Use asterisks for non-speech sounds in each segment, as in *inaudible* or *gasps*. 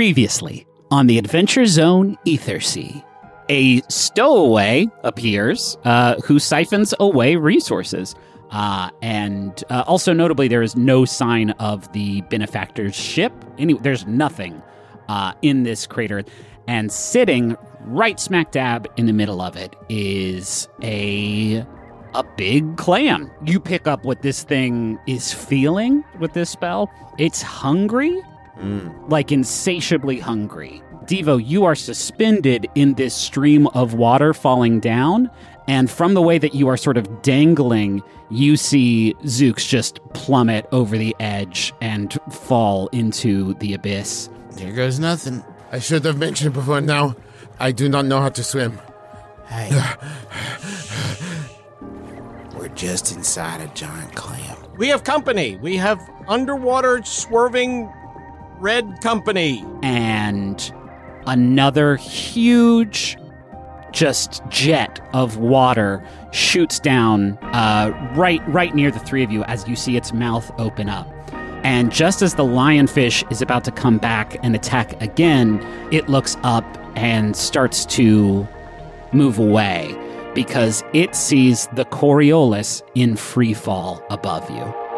Previously on the Adventure Zone Ethersea, a stowaway appears uh, who siphons away resources. Uh, and uh, also notably, there is no sign of the benefactor's ship. Any, there's nothing uh, in this crater. And sitting right smack dab in the middle of it is a a big clam. You pick up what this thing is feeling with this spell. It's hungry, like insatiably hungry. Devo, you are suspended in this stream of water falling down. And from the way that you are sort of dangling, you see Zooks just plummet over the edge and fall into the abyss. There goes nothing. I should have mentioned before now. I do not know how to swim. Hey. *sighs* We're just inside a giant clam. We have company. We have underwater swerving red company. and another huge just jet of water shoots down uh, right right near the three of you as you see its mouth open up and just as the lionfish is about to come back and attack again it looks up and starts to move away because it sees the coriolis in free fall above you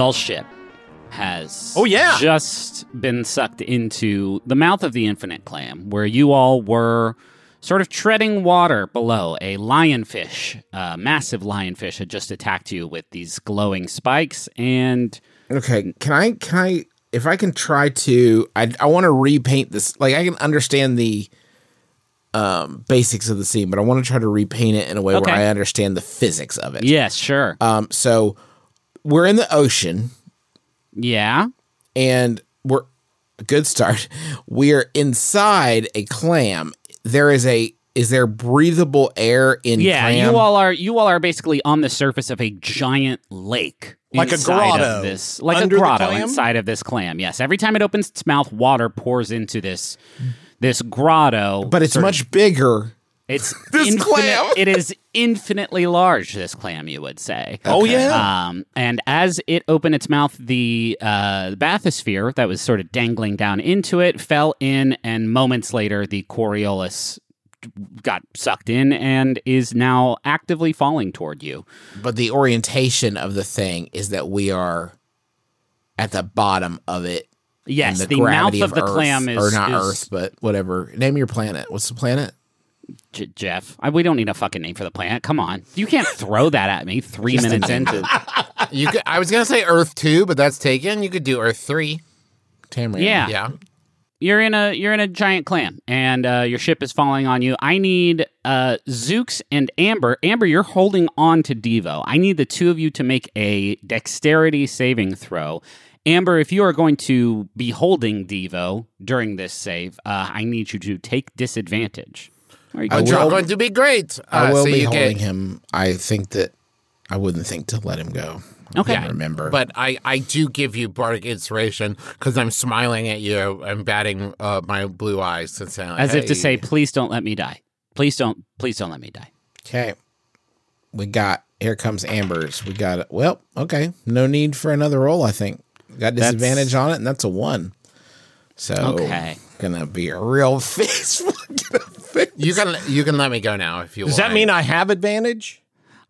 y'all's ship has Oh, yeah. just been sucked into the mouth of the infinite clam, where you all were sort of treading water below. A lionfish, a massive lionfish, had just attacked you with these glowing spikes, and Okay, can I can I if I can try to I I want to repaint this like I can understand the um basics of the scene, but I want to try to repaint it in a way Okay. where I understand the physics of it. yes, sure, Um so we're in the ocean yeah, and we're a good start. We're inside a clam. There is a is there breathable air in yeah. clam? You all are you all are basically on the surface of a giant lake. Like a inside of grotto This, like under a grotto inside of this clam. Yes. Every time it opens its mouth, water pours into this this grotto. but it's sort of- much bigger. It's *laughs* This infinite- clam. It is infinitely large. This clam, you would say. Oh, yeah. Um, and as it opened its mouth, the uh, bathysphere that was sort of dangling down into it fell in, and moments later, the Coriolis got sucked in and is now actively falling toward you. But the orientation of the thing is that we are at the bottom of it. Yes, and the, mouth gravity of the Earth, clam is or not is- Earth, but whatever. Name your planet. What's the planet? J- Jeff. I, we don't need a fucking name for the planet. Come on, you can't throw that at me three minutes into. You could, I was gonna say Earth two, but that's taken. You could do Earth three. Tamriel. Yeah. Yeah. you're in a you're in a giant clam and uh, your ship is falling on you. I need uh, Zooks and Amber. Amber, you're holding on to Devo. I need the two of you to make a dexterity saving throw. Amber, if you are going to be holding Devo during this save, uh, I need you to take disadvantage. Are you I will- It's going to be great. I Uh, will so be you holding get, him. I think that I wouldn't think to let him go. Okay. can't remember. But I, I do give you bardic inspiration because I'm smiling at you. I'm batting uh, my blue eyes and saying, As if to say, please don't let me die. Please don't. Please don't let me die. okay, we got here comes Amber's. We got it. Well, okay, no need for another roll. I think got That's- disadvantage on it, and that's a one. So Okay. gonna be a real *laughs* face. You can you can let me go now if you want. Does want. that mean I have advantage?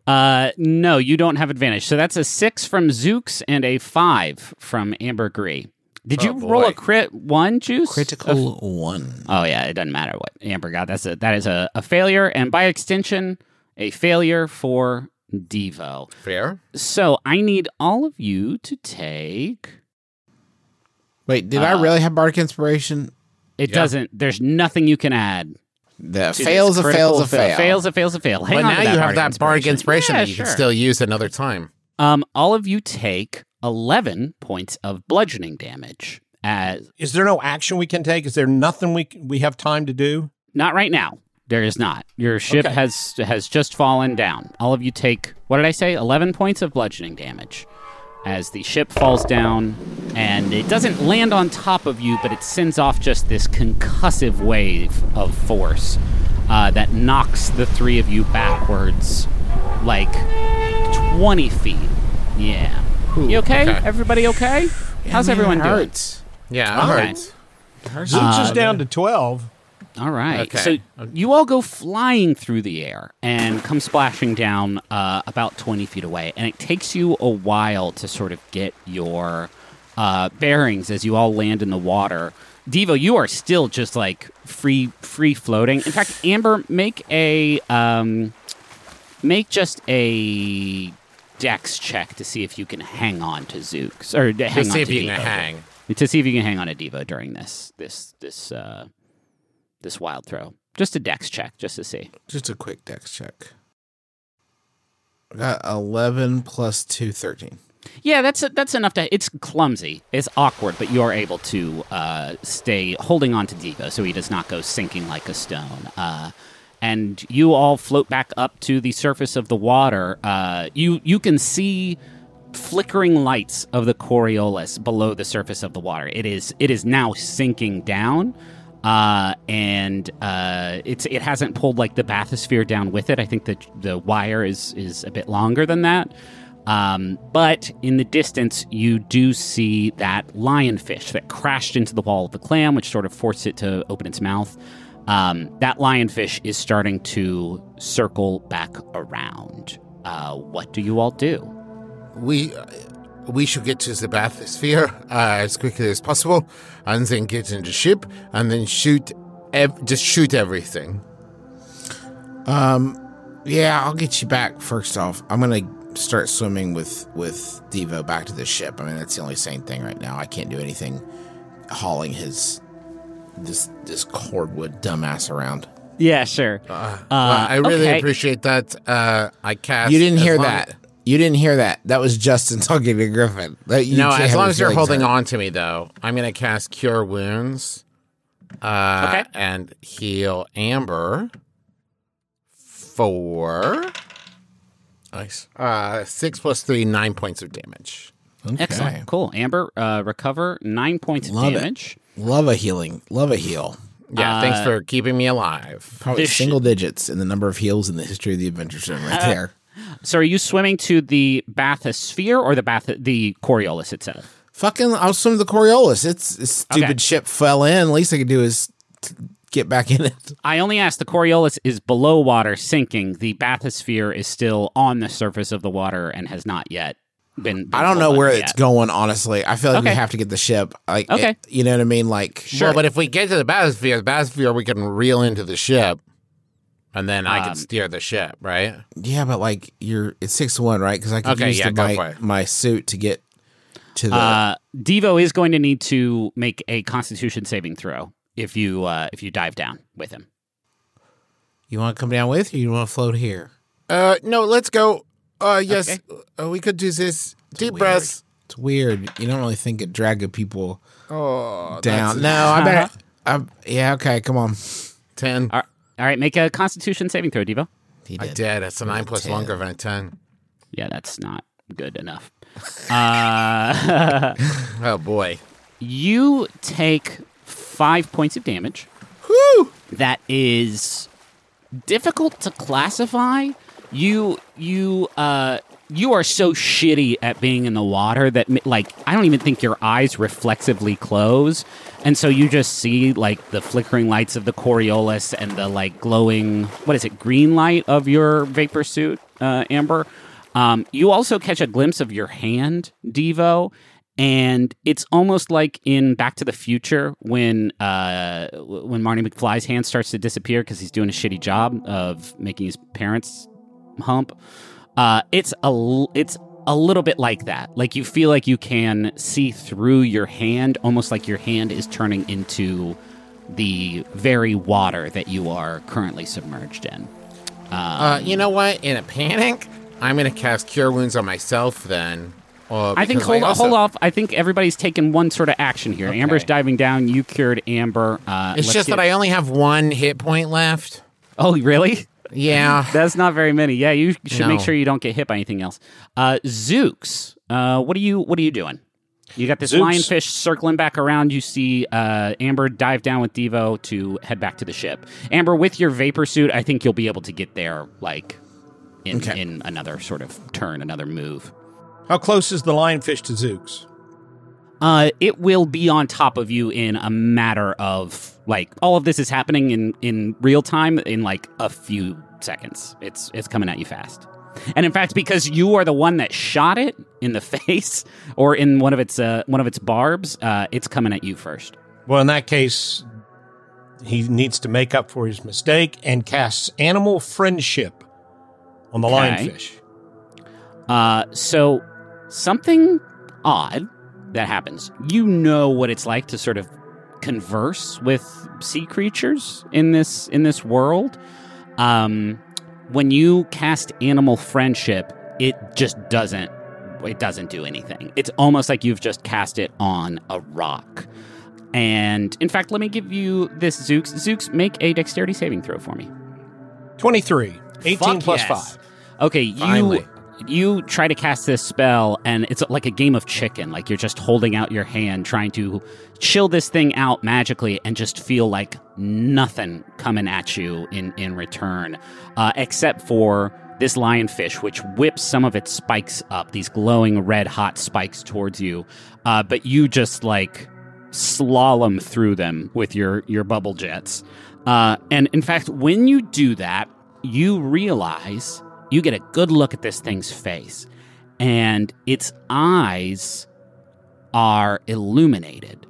Uh, no, you don't have advantage. So that's a six from Zooks and a five from Amber Gree. Did you Oh, roll a crit one, Juice? critical one? Oh yeah, it doesn't matter what Amber got. That's a that is a, a failure, and by extension, a failure for Devo. Fair. So I need all of you to take. Wait, did I Uh, really have bardic inspiration? It Yeah. doesn't. There's nothing you can add. The to fails a fails a fail. Fails a fails a fail. Hang but on now you have that bardic inspiration Yeah, that you sure. can still use another time. Um, all of you take eleven points of bludgeoning damage. As Is there no action we can take? Is there nothing we we have time to do? not right now. There is not. Your ship Okay. has has just fallen down. All of you take what did I say? Eleven points of bludgeoning damage. As the ship falls down, and it doesn't land on top of you, but it sends off just this concussive wave of force uh, that knocks the three of you backwards like 20 feet. Yeah. You okay? okay. Everybody okay? How's Man, everyone it doing? hurts. Yeah, All all right. right. Zooks Uh, is down to twelve. All right. Okay. So you all go flying through the air and come splashing down uh, about 20 feet away. And it takes you a while to sort of get your uh, bearings as you all land in the water. Devo, you are still just like free, free floating. In fact, Amber, make a um, make just a dex check to see if you can hang on to Zooks or to hang on see if to you can Devo. hang. to see if you can hang on to Devo during this this this uh, this wild throw. Just a dex check, just to see. Just a quick dex check. I got 11 plus 2, 13. Yeah, that's that's enough to. It's clumsy, it's awkward, but you are able to uh, stay holding on to Devo so he does not go sinking like a stone. Uh, and you all float back up to the surface of the water. Uh, you you can see flickering lights of the Coriolis below the surface of the water. It is it is now sinking down. Uh, and uh, it's it hasn't pulled like the bathysphere down with it. I think that the wire is is a bit longer than that. Um, but in the distance, you do see that lionfish that crashed into the wall of the clam, which sort of forced it to open its mouth. Um, that lionfish is starting to circle back around. Uh, what do you all do? We we should get to the bathysphere uh, as quickly as possible, and then get into ship, and then shoot, ev- just shoot everything. Yeah, I'll get you back first off. I'm going to start swimming with with Devo back to the ship. I mean, that's the only sane thing right now. I can't do anything hauling his this this cordwood dumbass around. Yeah, sure. Well, I really okay. appreciate that. Uh, I cast. You didn't hear that. You didn't hear that. That was Justin *laughs* talking to Griffin. That you No, as long as you're holding hurt. on to me, though, I'm going to cast Cure Wounds. Uh, Okay. And heal Amber for Nice. uh, six plus three, nine points of damage. Okay. Excellent. Cool. Amber, uh, recover nine points of Love it. damage. Love a healing. Love a heal. Yeah, thanks Uh, for keeping me alive. Probably This single digits in the number of heals in the history of the Adventure Zone right there. So are you swimming to the bathysphere or the bath the Coriolis itself? Fucking, I'll swim to the Coriolis. It's, it's stupid Okay. ship fell in. Least I could do is t- get back in it. *laughs* I only asked the Coriolis is below water sinking. The bathysphere is still on the surface of the water and has not yet been. been I don't know pulled where under it's yet. going. Honestly, I feel like we Okay. have to get the ship. Like, Okay. it- you know what I mean? Like, Well, but if we get to the bathysphere, the bathysphere, we can reel into the ship, and then I Um, can steer the ship, right? yeah, but like you're, it's six to one, right? Because I can Okay, use yeah, the, my, my suit to get to the. Uh, Devo is going to need to make a Constitution saving throw if you uh, if you dive down with him. you want to come down with, or you want to float here? Uh, no, let's go. Uh, yes, uh, we could do this. Deep weird. breaths. It's weird. You don't really think of dragging people Oh, down. *laughs* No, I bet. I, yeah, okay, come on. ten. All right, all right make a Constitution saving throw, Devo. He I did. did. It's a nine plus 10. longer than a ten. Yeah, that's not good enough. Uh, *laughs* *laughs* Oh boy. you take five points of damage. That is difficult to classify. You you uh you are so shitty at being in the water that like I don't even think your eyes reflexively close, and so you just see like the flickering lights of the Coriolis and the like glowing what is it green light of your vapor suit, uh, Amber. Um, you also catch a glimpse of your hand, Devo, and it's almost like in Back to the Future when uh, when Marty McFly's hand starts to disappear because he's doing a shitty job of making his parents hump. Uh, it's a it's a little bit like that. Like you feel like you can see through your hand, almost like your hand is turning into the very water that you are currently submerged in. Uh, you know what? In a panic, I'm gonna cast Cure Wounds on myself. Then, uh, I think hold also- hold off. I think everybody's taken one sort of action here. Amber's diving down. You cured Amber. Uh, It's just get- that I only have one hit point left. Oh, really? Yeah. That's not very many. Yeah, you should make sure you don't get hit by anything else. Uh, Zooks, uh, what are you what are you doing? You got this Zooks. lionfish circling back around. You see uh, Amber dive down with Devo to head back to the ship. Amber, with your vapor suit, I think you'll be able to get there like in Okay. in another sort of turn, another move. How close is the lionfish to Zooks? Uh, it will be on top of you in a matter of like all of this is happening in in real time in like a few seconds. It's it's coming at you fast. And in fact, because you are the one that shot it in the *laughs* face or in one of its uh, one of its barbs, uh, it's coming at you first. Well, in that case, he needs to make up for his mistake and casts animal friendship on the Okay. lionfish. Uh, so something odd that happens. You know what it's like to sort of converse with sea creatures in this in this world. Um, when you cast animal friendship, it just doesn't it doesn't do anything. It's almost like you've just cast it on a rock. And in fact, let me give you this Zooks. Zooks, make a dexterity saving throw for me. 23. 18 Fuck plus yes. 5. Okay, you Finally. You try to cast this spell, and it's like a game of chicken. Like you're just holding out your hand, trying to chill this thing out magically, and just feel like nothing coming at you in in return, uh, except for this lionfish, which whips some of its spikes up, these glowing red hot spikes towards you. Uh, but you just like slalom through them with your your bubble jets. Uh, and in fact, when you do that, you realize you get a good look at this thing's face, and its eyes are illuminated,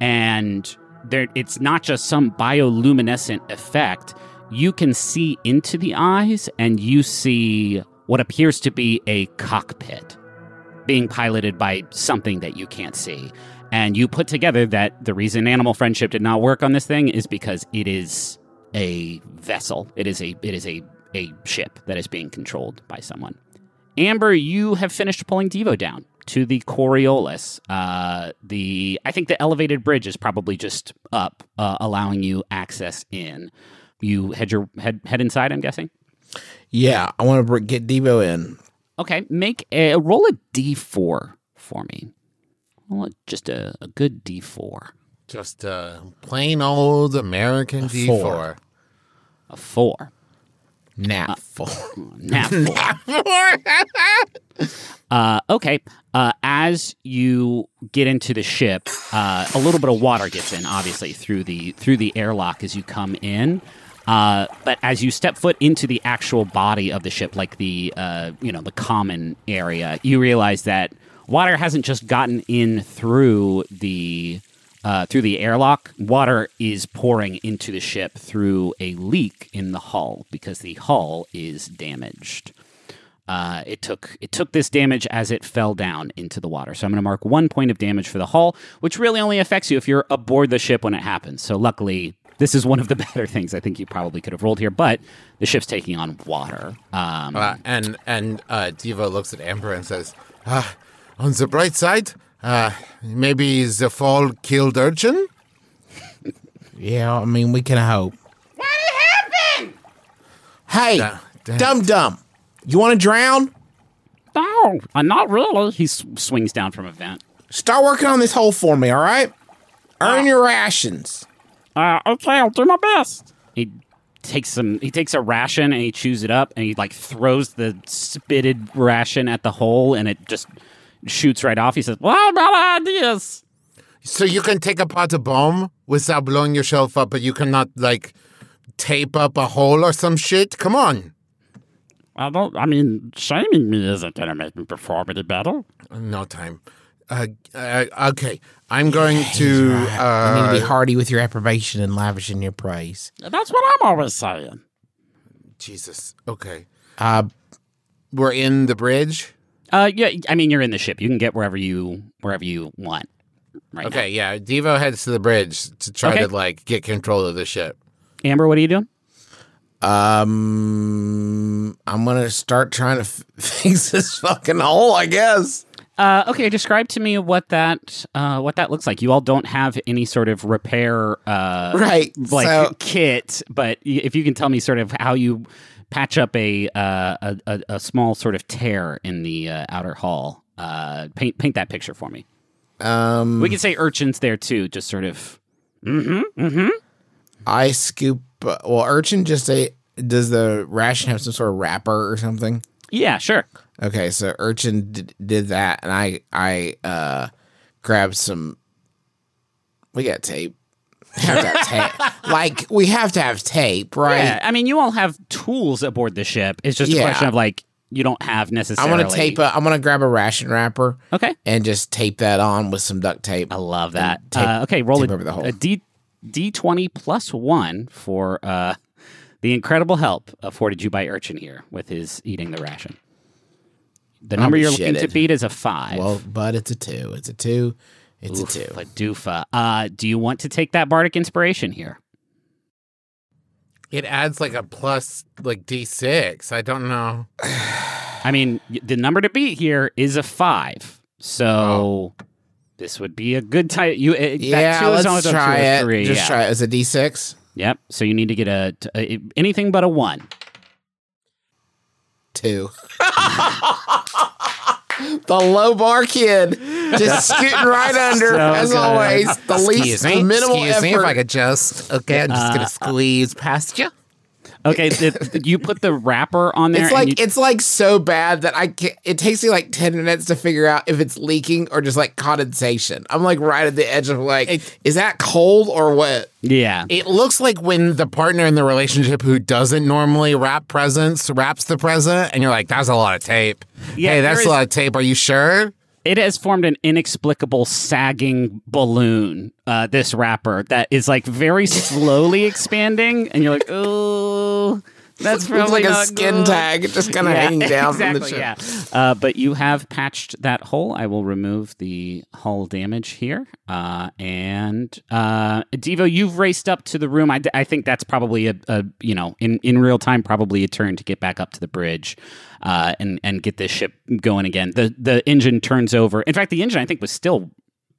and there it's not just some bioluminescent effect. You can see into the eyes, and you see what appears to be a cockpit being piloted by something that you can't see. And you put together that the reason animal friendship did not work on this thing is because it is a vessel. It is a it is a a ship that is being controlled by someone. Amber, you have finished pulling Devo down to the Coriolis. Uh, the I think the elevated bridge is probably just up, uh, allowing you access in. You head your head head inside. I'm guessing. Yeah, I want to get Devo in. Okay, make a roll a d4 for me. Roll a, just a, a good d4. Just a plain old American D4. four. A four. Nat four. *laughs* Nat four. *laughs* Uh, okay. Uh, as you get into the ship, uh, a little bit of water gets in, obviously through the through the airlock as you come in. Uh, but as you step foot into the actual body of the ship, like the uh, you know the common area, you realize that water hasn't just gotten in through the uh, through the airlock. Water is pouring into the ship through a leak in the hull because the hull is damaged. Uh, it took it took this damage as it fell down into the water. So I'm going to mark one point of damage for the hull, which really only affects you if you're aboard the ship when it happens. So luckily, this is one of the *laughs* better things I think you probably could have rolled here. But the ship's taking on water. Um, Uh, and and uh, Devo looks at Amber and says, ah, "On the bright side, uh, maybe the fall killed urchin." Yeah, I mean, we can hope. What happened? Hey, Da- da- dum dum, you want to drown? no, uh, not really. He s- swings down from a vent. Start working on this hole for me, all right? Earn your rations. Uh, okay, I'll do my best. He takes some. He takes a ration and he chews it up and he like throws the spitted ration at the hole and it just shoots right off. He says, "Well, about ideas." So you can take apart a bomb without blowing yourself up, but you cannot like tape up a hole or some shit. Come on. I don't. I mean, shaming me isn't going to make me perform any better. No time. Uh, uh, okay, I'm going to. You need to be Uh, hearty with your approbation and lavish in your praise. That's what I'm always saying. Jesus. Okay. Uh, We're in the bridge. Uh, yeah, I mean you're in the ship. You can get wherever you wherever you want. Right. Okay, yeah. Devo heads to the bridge to try Okay. to like get control of the ship. Amber, what are you doing? um, I'm gonna start trying to f- *laughs* fix this fucking hole. I guess. Uh, okay, describe to me what that uh, what that looks like. You all don't have any sort of repair uh, Right, like so- kit, but if you can tell me sort of how you patch up a uh, a, a, a small sort of tear in the uh, outer hull, uh, paint paint that picture for me. Um, We can say urchins there too, just sort of. I scoop. Well, urchin just say Does the ration have some sort of wrapper or something? Yeah, sure. Okay, so urchin d- did that, and I I uh grabbed some. We got tape. *laughs* Like we have to have tape, right? Yeah, I mean, you all have tools aboard the ship. It's just a Yeah. question of like you don't have necessarily. I'm necessarily. gonna tape. A, I'm gonna grab a ration wrapper Okay, and just tape that on with some duct tape. I love that. tape- uh, okay, roll tape a, over the hole. a d d twenty plus one for uh, the incredible help afforded you by Urchin here with his eating the ration. The number be you're looking to shitted. beat is a five. Well, but it's a two. It's a two. It's Oof, a two. a doofa. Uh, do you want to take that bardic inspiration here? It adds like a plus like D6. I don't know. I mean, the number to beat here is a five. So this would be a good time. You uh, that Yeah, two is let's always a two try it. Three, Just yeah. try it. It's a D six. Yep. So you need to get a anything but a one. Two. *laughs* the low bar kid just *laughs* scooting right under So as good. always. The least the minimal effort. Me if i could just okay. I'm just gonna uh, squeeze past you. Okay, the, you put the wrapper on there. It's like you- it's like so bad that I can't. It takes me like ten minutes to figure out if it's leaking or just like condensation. I'm like right at the edge of like, It- is that cold or what? yeah. It looks like when the partner in the relationship who doesn't normally wrap presents wraps the present, and you're like, "That's a lot of tape." Yeah, hey, that's there a lot of tape. Are you sure? It has formed an inexplicable sagging balloon. Uh, this wrapper that is like very slowly expanding, and you're like, oh, that's probably like a skin good." tag just kind of hanging down exactly, from the ship. Yeah, uh, but you have patched that hole. I will remove the hull damage here. Uh, and uh, Devo, you've raced up to the room. I, I think that's probably a, a you know in, in real time probably a turn to get back up to the bridge. Uh, and and get this ship going again. The the engine turns over. In fact, the engine I think was still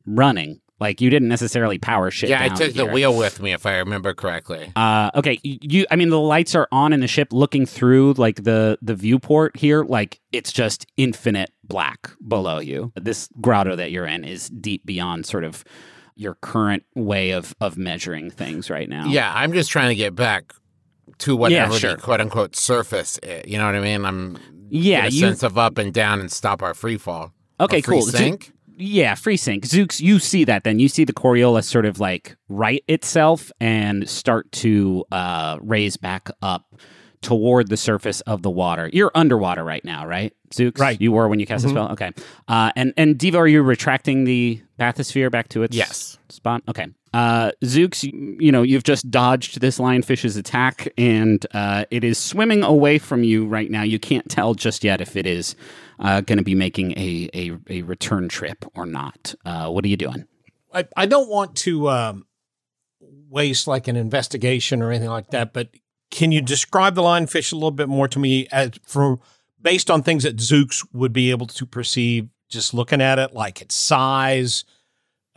running. Like you didn't necessarily power shit. Yeah, I took the wheel with me, if I remember correctly. Uh, okay, you. I mean, the lights are on in the ship, looking through like the the viewport here. Like it's just infinite black below you. This grotto that you're in is deep beyond sort of your current way of of measuring things right now. Yeah, I'm just trying to get back to whatever sure. the quote unquote surface. Is, you know what I mean? I'm Yeah, you- sense of up and down and stop our free fall. Okay, cool. Sink. Yeah, free sync. Zooks, you see that then. You see the Coriolis sort of like right itself and start to uh, raise back up toward the surface of the water. You're underwater right now, right? Zooks? Right. You were when you cast the spell? Okay. Uh, and, and Devo, are you retracting the bathysphere back to its Yes. spot? Okay. Uh, Zooks, you, know, you've just dodged this lionfish's attack and uh, it is swimming away from you right now. You can't tell just yet if it is uh, going to be making a, a, a return trip or not. Uh, what are you doing? I, I don't want to um, waste like an investigation or anything like that, but can you describe the lionfish a little bit more to me as for based on things that Zooks would be able to perceive just looking at it, like its size?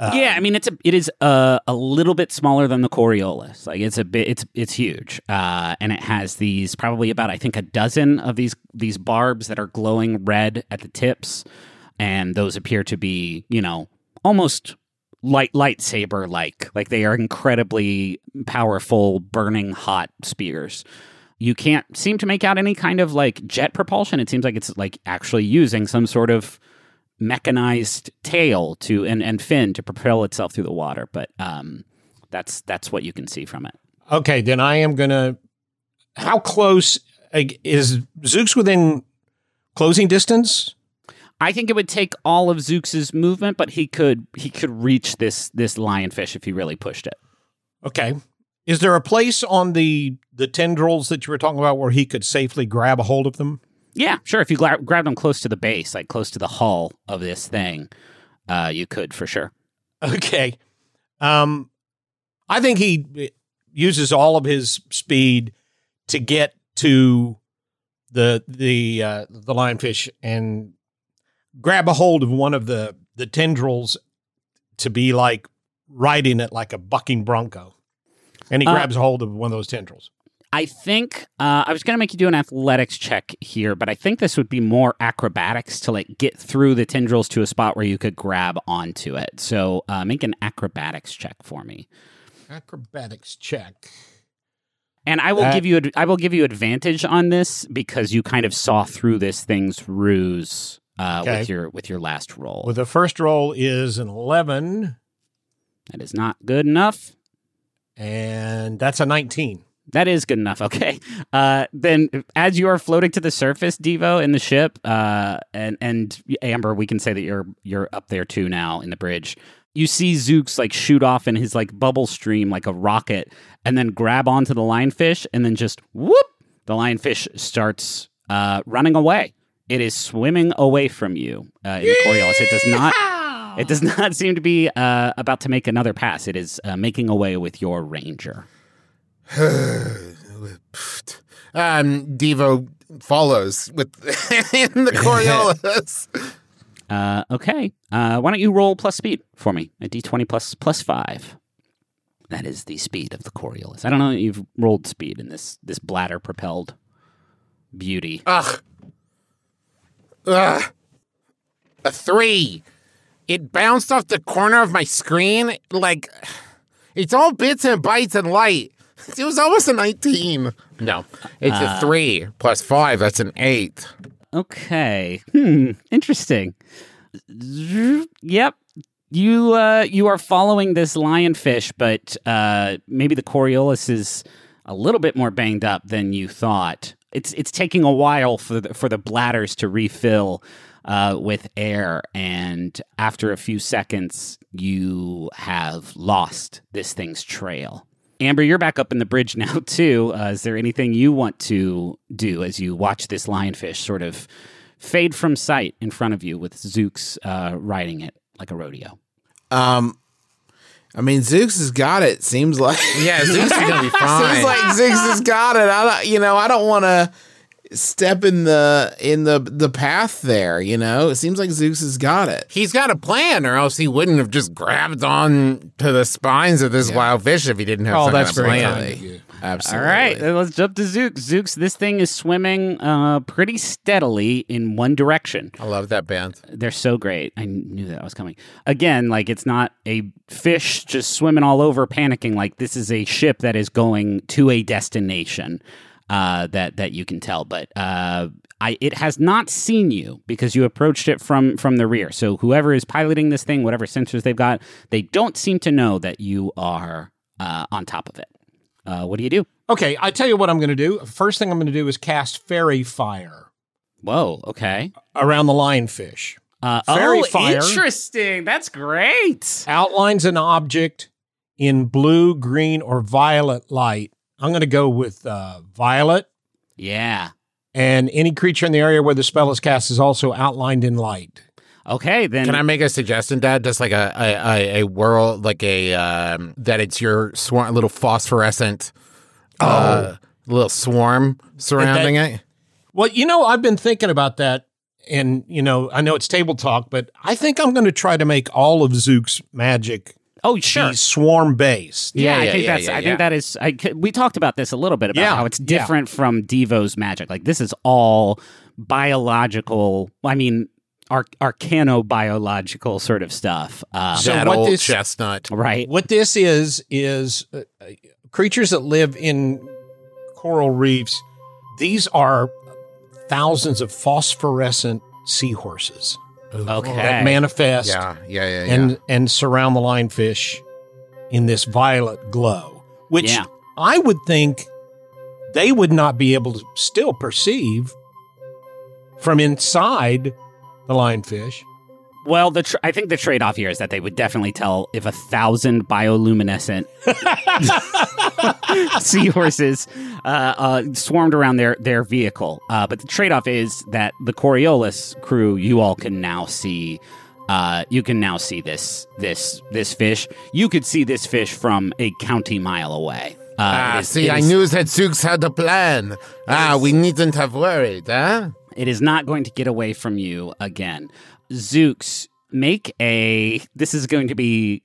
Uh, yeah, I mean it's a it is a, a little bit smaller than the Coriolis. Like it's a bit it's it's huge, uh, and it has these probably about I think a dozen of these these barbs that are glowing red at the tips, and those appear to be you know almost light lightsaber like like they are incredibly powerful burning hot spears. You can't seem to make out any kind of like jet propulsion. It seems like it's like actually using some sort of mechanized tail to and, and fin to propel itself through the water but um that's that's what you can see from it Okay, then I am gonna. How close is Zooks within closing distance? i think it would take all of zooks's movement but he could he could reach this this lionfish if he really pushed it Okay. Is there a place on the the tendrils that you were talking about where he could safely grab a hold of them? Yeah, sure. If you gra- grab them close to the base, like close to the hull of this thing, uh, you could for sure. Okay. Um, I think he uses all of his speed to get to the the uh, the lionfish and grab a hold of one of the the tendrils to be like riding it like a bucking bronco, and he Uh, grabs a hold of one of those tendrils. I think uh, I was going to make you do an athletics check here, but I think this would be more acrobatics to like get through the tendrils to a spot where you could grab onto it. So uh, make an acrobatics check for me, Acrobatics check. and I will That- give you I will give you advantage on this because you kind of saw through this thing's ruse uh, Okay. with your with your last roll. Well, the first roll is an eleven, that is not good enough. and that's a nineteen. That is good enough. *laughs* Okay. Uh, then, as you are floating to the surface, Devo, in the ship, uh, and and Amber, we can say that you're you're up there too now in the bridge. You see Zooks like shoot off in his like bubble stream like a rocket, and then grab onto the lionfish, and then just whoop, the lionfish starts uh, running away. It is swimming away from you uh, in the Coriolis. It does not. It does *laughs* not seem to be uh, about to make another pass. It is uh, making away with your ranger. *sighs* um, Devo follows with *laughs* in the Coriolis. *laughs* Uh, okay. Uh, why don't you roll plus speed for me? A d20 plus plus five. That is the speed of the Coriolis. I don't know that you've rolled speed in this this bladder propelled beauty. Ugh. Ugh. A three. It bounced off the corner of my screen. Like, it's all bits and bytes and light. It was almost a 19. No, it's a three plus five. That's an eight. Okay. Hmm. Interesting. Yep. You uh you are following this lionfish, but uh maybe the Coriolis is a little bit more banged up than you thought. It's it's taking a while for the, for the bladders to refill uh, with air, and after a few seconds, you have lost this thing's trail. Amber, you're back up in the bridge now *laughs* too. Uh, is there anything you want to do as you watch this lionfish sort of fade from sight in front of you with Zooks uh, riding it like a rodeo? Um, I mean, Zooks has got it. Seems like Yeah, Zooks is gonna be *laughs* fine. seems like Zooks has got it. I don't, you know, I don't want to step in the in the the path there. You know, it seems like Zooks has got it. He's got a plan, or else he wouldn't have just grabbed on to the spines of this wild fish if he didn't have Oh, some that's kind very plan. kind of you. Absolutely. All right, let's jump to Zooks Zooks this thing is swimming uh, pretty steadily in one direction. I love that band. They're so great. I knew that I was coming. Again, like it's not a fish just swimming all over, panicking. Like this is a ship that is going to a destination uh, that that you can tell. But uh, I, it has not seen you because you approached it from from the rear. So whoever is piloting this thing, whatever sensors they've got, they don't seem to know that you are uh, on top of it. Uh, what do you do? Okay, I tell you what I'm going to do. First thing I'm going to do is cast fairy fire Whoa. Okay. around the lionfish. Uh, Fairy oh, fire. interesting. That's great. Outlines an object in blue, green, or violet light. I'm going to go with uh, violet. Yeah. And any creature in the area where the spell is cast is also outlined in light. Okay. Then Can I make a suggestion, Dad? Just like a a, a, a whirl, like a um, that it's your swarm, little phosphorescent, uh, little swarm surrounding it. Well, you know, I've been thinking about that. And, you know, I know it's table talk, but I think I'm going to try to make all of Zook's magic oh, sure. be swarm based. Yeah, I yeah, think yeah, that's. yeah, I think that is. I, c- we talked about this a little bit about Yeah, how it's yeah. different from Devo's magic. Like this is all biological. I mean, ar- arcano-biological sort of stuff. Uh, So that what old this- chestnut. right. What this is is uh, creatures that live in coral reefs. These are thousands of phosphorescent seahorses Okay. that manifest Yeah, yeah, yeah, yeah. and and surround the lionfish in this violet glow, which Yeah. I would think they would not be able to still perceive from inside the lionfish. Well, the tr- I think the trade off here is that they would definitely tell if a thousand bioluminescent *laughs* seahorses uh, uh, swarmed around their their vehicle. Uh, but the trade off is that the Coriolis crew, you all can now see. Uh, you can now see this this this fish. You could see this fish from a county mile away. Uh, Ah, it is- see, it I knew that Zooks had a plan. Ah, we needn't have worried, huh? It is not going to get away from you again. Zooks, make a. This is going to be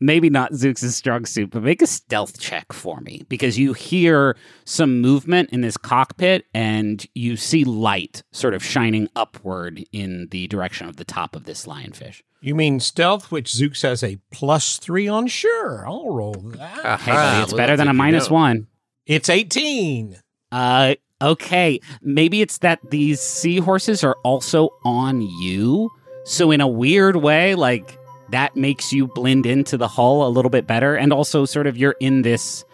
maybe not Zooks' strong suit, but make a stealth check for me because you hear some movement in this cockpit and you see light sort of shining upward in the direction of the top of this lionfish. You mean stealth, which Zooks has a plus three on? Sure, I'll roll that. Hey, buddy, it's well, better than a that's you minus know. one. It's 18. Uh, okay. Maybe it's that these seahorses are also on you. So in a weird way, like that makes you blend into the hull a little bit better, and also sort of you're in this,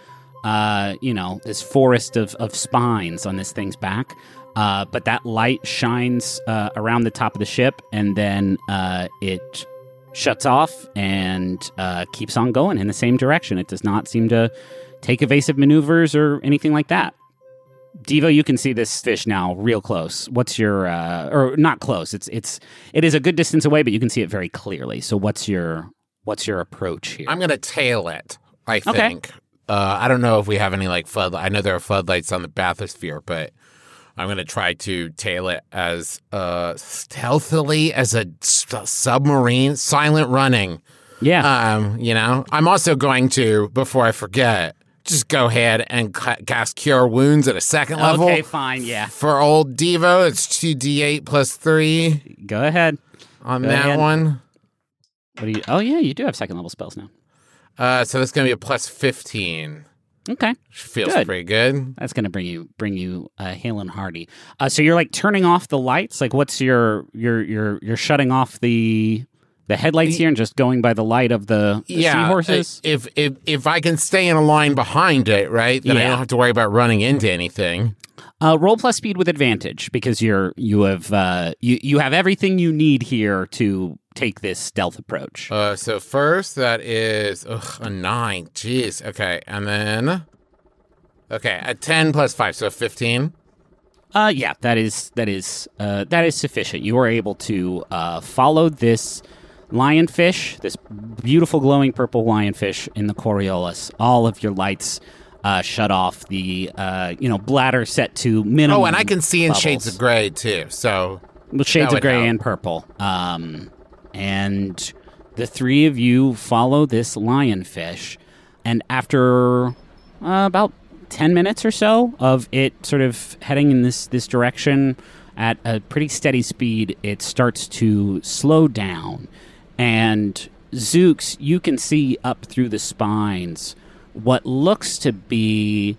uh, you know, this forest of of spines on this thing's back. Uh, but that light shines uh, around the top of the ship, and then uh, it shuts off and uh, keeps on going in the same direction. It does not seem to take evasive maneuvers or anything like that. Devo, you can see this fish now real close. What's your uh or not close. It's it's it is a good distance away, but you can see it very clearly. So what's your what's your approach here? I'm gonna tail it. I Okay. think. Uh, I don't know if we have any like flood. I know there are floodlights on the bathysphere, but I'm gonna try to tail it as uh, stealthily as a s- submarine, silent running. yeah. Um, you know, I'm also going to before I forget, just go ahead and cast Cure Wounds at a second level. okay, fine. Yeah. For old Devo, it's two D8 plus three Go ahead. on Go that ahead. one. What do you Oh yeah, you do have second level spells now. Uh, so that's gonna be a plus 15. Okay. Feels Good. pretty good. That's gonna bring you bring you uh hale and hearty. Uh so you're like turning off the lights? Like what's your your your you're shutting off the the headlights here and just going by the light of the, yeah, seahorses? If if if I can stay in a line behind it, right, then I don't have to worry about running into anything. Uh, roll plus speed with advantage because you're you have uh, you you have everything you need here to take this stealth approach. Uh, so first that is ugh, a nine. Jeez. Okay, and then okay, a ten plus five, so fifteen. Uh, yeah, that is that is uh, that is sufficient. You are able to uh, follow this lionfish, this beautiful glowing purple lionfish in the Coriolis. All of your lights uh, shut off. The uh, you know bladder set to minimum. Oh, and I can see in shades bubbles. of gray too. So Well, shades of gray help. and purple. Um, and the three of you follow this lionfish, and after uh, about ten minutes or so of it sort of heading in this this direction at a pretty steady speed, it starts to slow down, and Zooks, you can see up through the spines what looks to be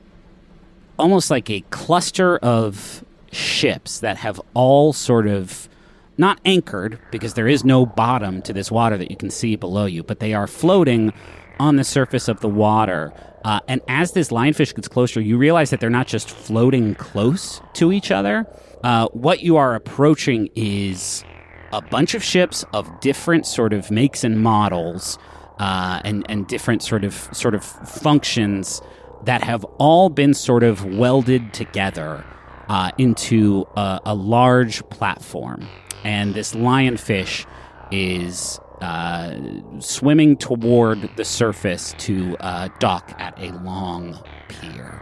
almost like a cluster of ships that have all sort of not anchored because there is no bottom to this water that you can see below you, but they are floating on the surface of the water. Uh, and as this lionfish gets closer, you realize that they're not just floating close to each other. Uh, what you are approaching is a bunch of ships of different sort of makes and models, uh, and and different sort of sort of functions that have all been sort of welded together uh, into a, a large platform. And this lionfish is uh, swimming toward the surface to uh, dock at a long pier.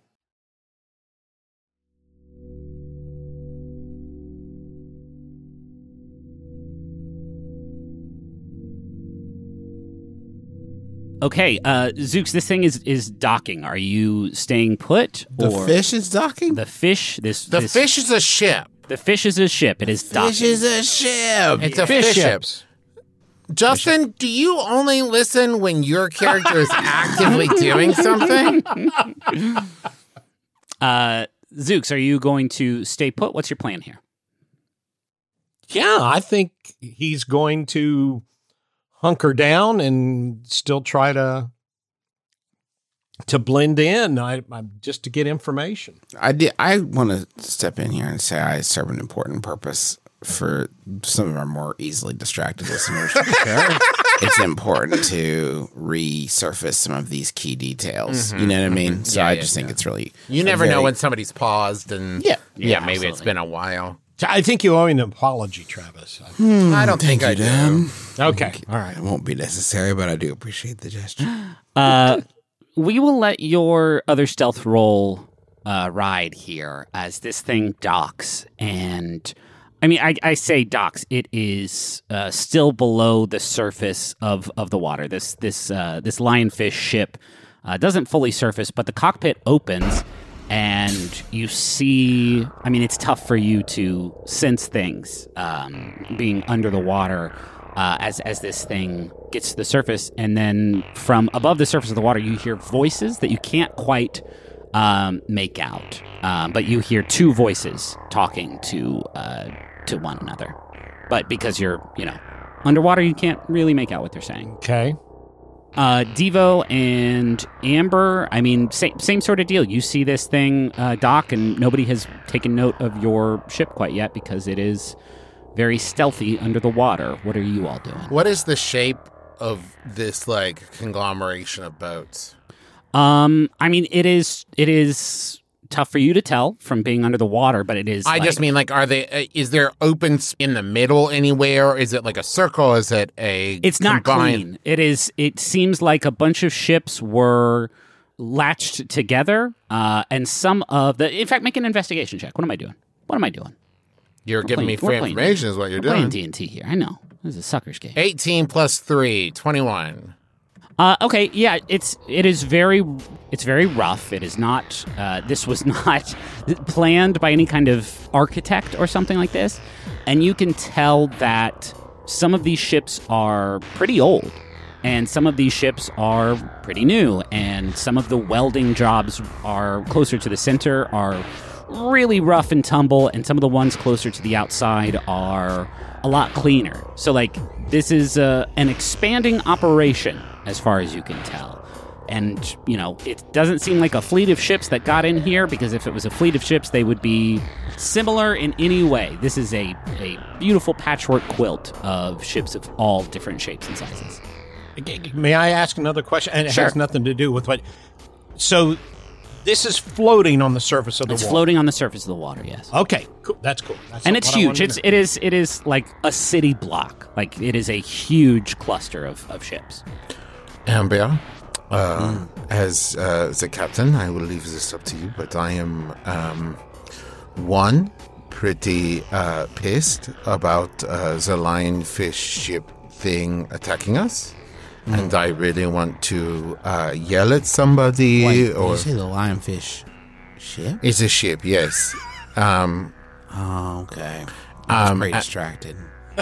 Okay, uh, Zooks, this thing is is docking. Are you staying put? The fish is docking? The fish. This The this- fish is a ship. The fish is a ship. It is docking. The fish is a ship. It's a Fish fish, ship. ships. Justin, do you only listen when your character is *laughs* actively doing something? *laughs* Uh, Zooks, are you going to stay put? What's your plan here? Yeah, I think he's going to hunker down and still try to to blend in. I, I just to get information. I did. I want to step in here and say I serve an important purpose for some of our more easily distracted listeners. *laughs* It's important to resurface some of these key details. You mm-hmm. know what I mm-hmm. mean? So Yeah, I yeah, just think it's really You never very- know when somebody's paused and Yeah. yeah, Yeah, maybe it's been a while. I think you owe me an apology, Travis. I don't think I do. Okay, all right. It won't be necessary, but I do appreciate the gesture. *gasps* Uh, we will let your other stealth roll uh, ride here as this thing docks. And I mean, I, I say docks. It is uh, still below the surface of, of the water. This this uh, this lionfish ship uh, doesn't fully surface, but the cockpit opens, and you see. I mean, it's tough for you to sense things um, being under the water uh, as as this thing gets to the surface, and then from above the surface of the water, you hear voices that you can't quite um, make out, um, but you hear two voices talking to uh, to one another. But because you're you know underwater, you can't really make out what they're saying. Okay. Uh, Devo and Amber, I mean, same, same sort of deal. You see this thing uh, dock, and nobody has taken note of your ship quite yet because it is very stealthy under the water. What are you all doing? What is the shape of this like conglomeration of boats? Um, I mean, it is it is tough for you to tell from being under the water, but it is. I just mean like, are they? Uh, is there open in the middle anywhere? Is it like a circle? Is it a? it's not clean. It is. It seems like a bunch of ships were latched together, uh, and some of the. In fact, make an investigation check. What am I doing? What am I doing? You're giving me playing- we're free playing- information, is what you're We're playing doing. D and D here. I know this is a sucker's game. 18 plus 3, 21. Uh, okay, yeah, it's it is very it's very rough. It is not. Uh, this was *laughs* not planned by any kind of architect or something like this, and you can tell that some of these ships are pretty old, and some of these ships are pretty new, and some of the welding jobs are closer to the center are really rough and tumble, and some of the ones closer to the outside are a lot cleaner. So, like, this is uh, an expanding operation as far as you can tell. And, you know, it doesn't seem like a fleet of ships that got in here because if it was a fleet of ships, they would be similar in any way. This is a, a beautiful patchwork quilt of ships of all different shapes and sizes. May I ask another question? And it Sure. has nothing to do with what. So, this is floating on the surface of the It's water. floating on the surface of the water, yes. Okay, cool. That's cool. That's and what it's I huge. wanted It's know. it is it is like a city block. Like it is a huge cluster of, of ships. Amber, uh, as uh, the captain, I will leave this up to you, but I am, um, one, pretty uh, pissed about uh, the lionfish ship thing attacking us. And I really want to uh, yell at somebody Wait, did or you say the lionfish ship? it's a ship, yes. Um, Oh, okay. I was Um, pretty distracted.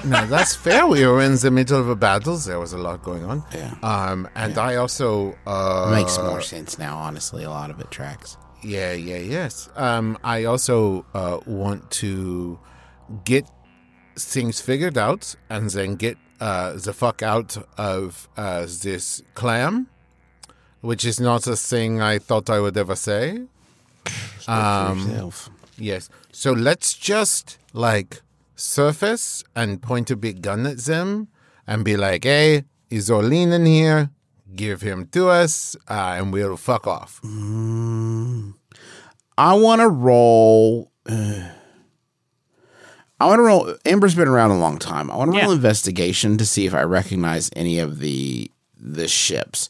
no, that's fair. We were in the middle of a battle. There was a lot going on. Yeah. Um, and I also uh, Makes more sense now, honestly. A lot of it tracks. Yeah, yeah, yes. Um, I also uh, want to get things figured out and then get uh, the fuck out of uh, this clam, which is not a thing I thought I would ever say. Um, Yes. So let's just like surface and point a big gun at them and be like, hey, is Orlean in here? Give him to us uh, and we'll fuck off. I want to roll. I want to roll. Amber's been around a long time. I want to roll Yeah. investigation to see if I recognize any of the the ships,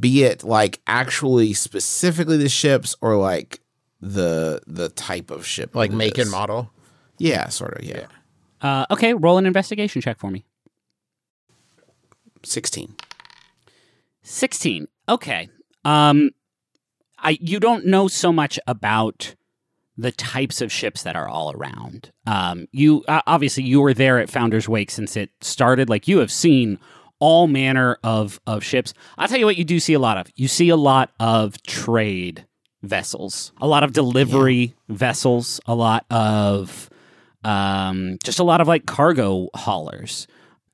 be it like actually specifically the ships or like the the type of ship, Like make is. and model. Yeah, sort of. Yeah, Uh, okay, roll an investigation check for me. sixteen. 16 okay um i you don't know so much about the types of ships that are all around. Um you uh, obviously you were there at Founder's Wake since it started. Like you have seen all manner of of ships. I'll tell you what you do see a lot of. You see a lot of trade vessels a lot of delivery vessels a lot of um just a lot of like cargo haulers.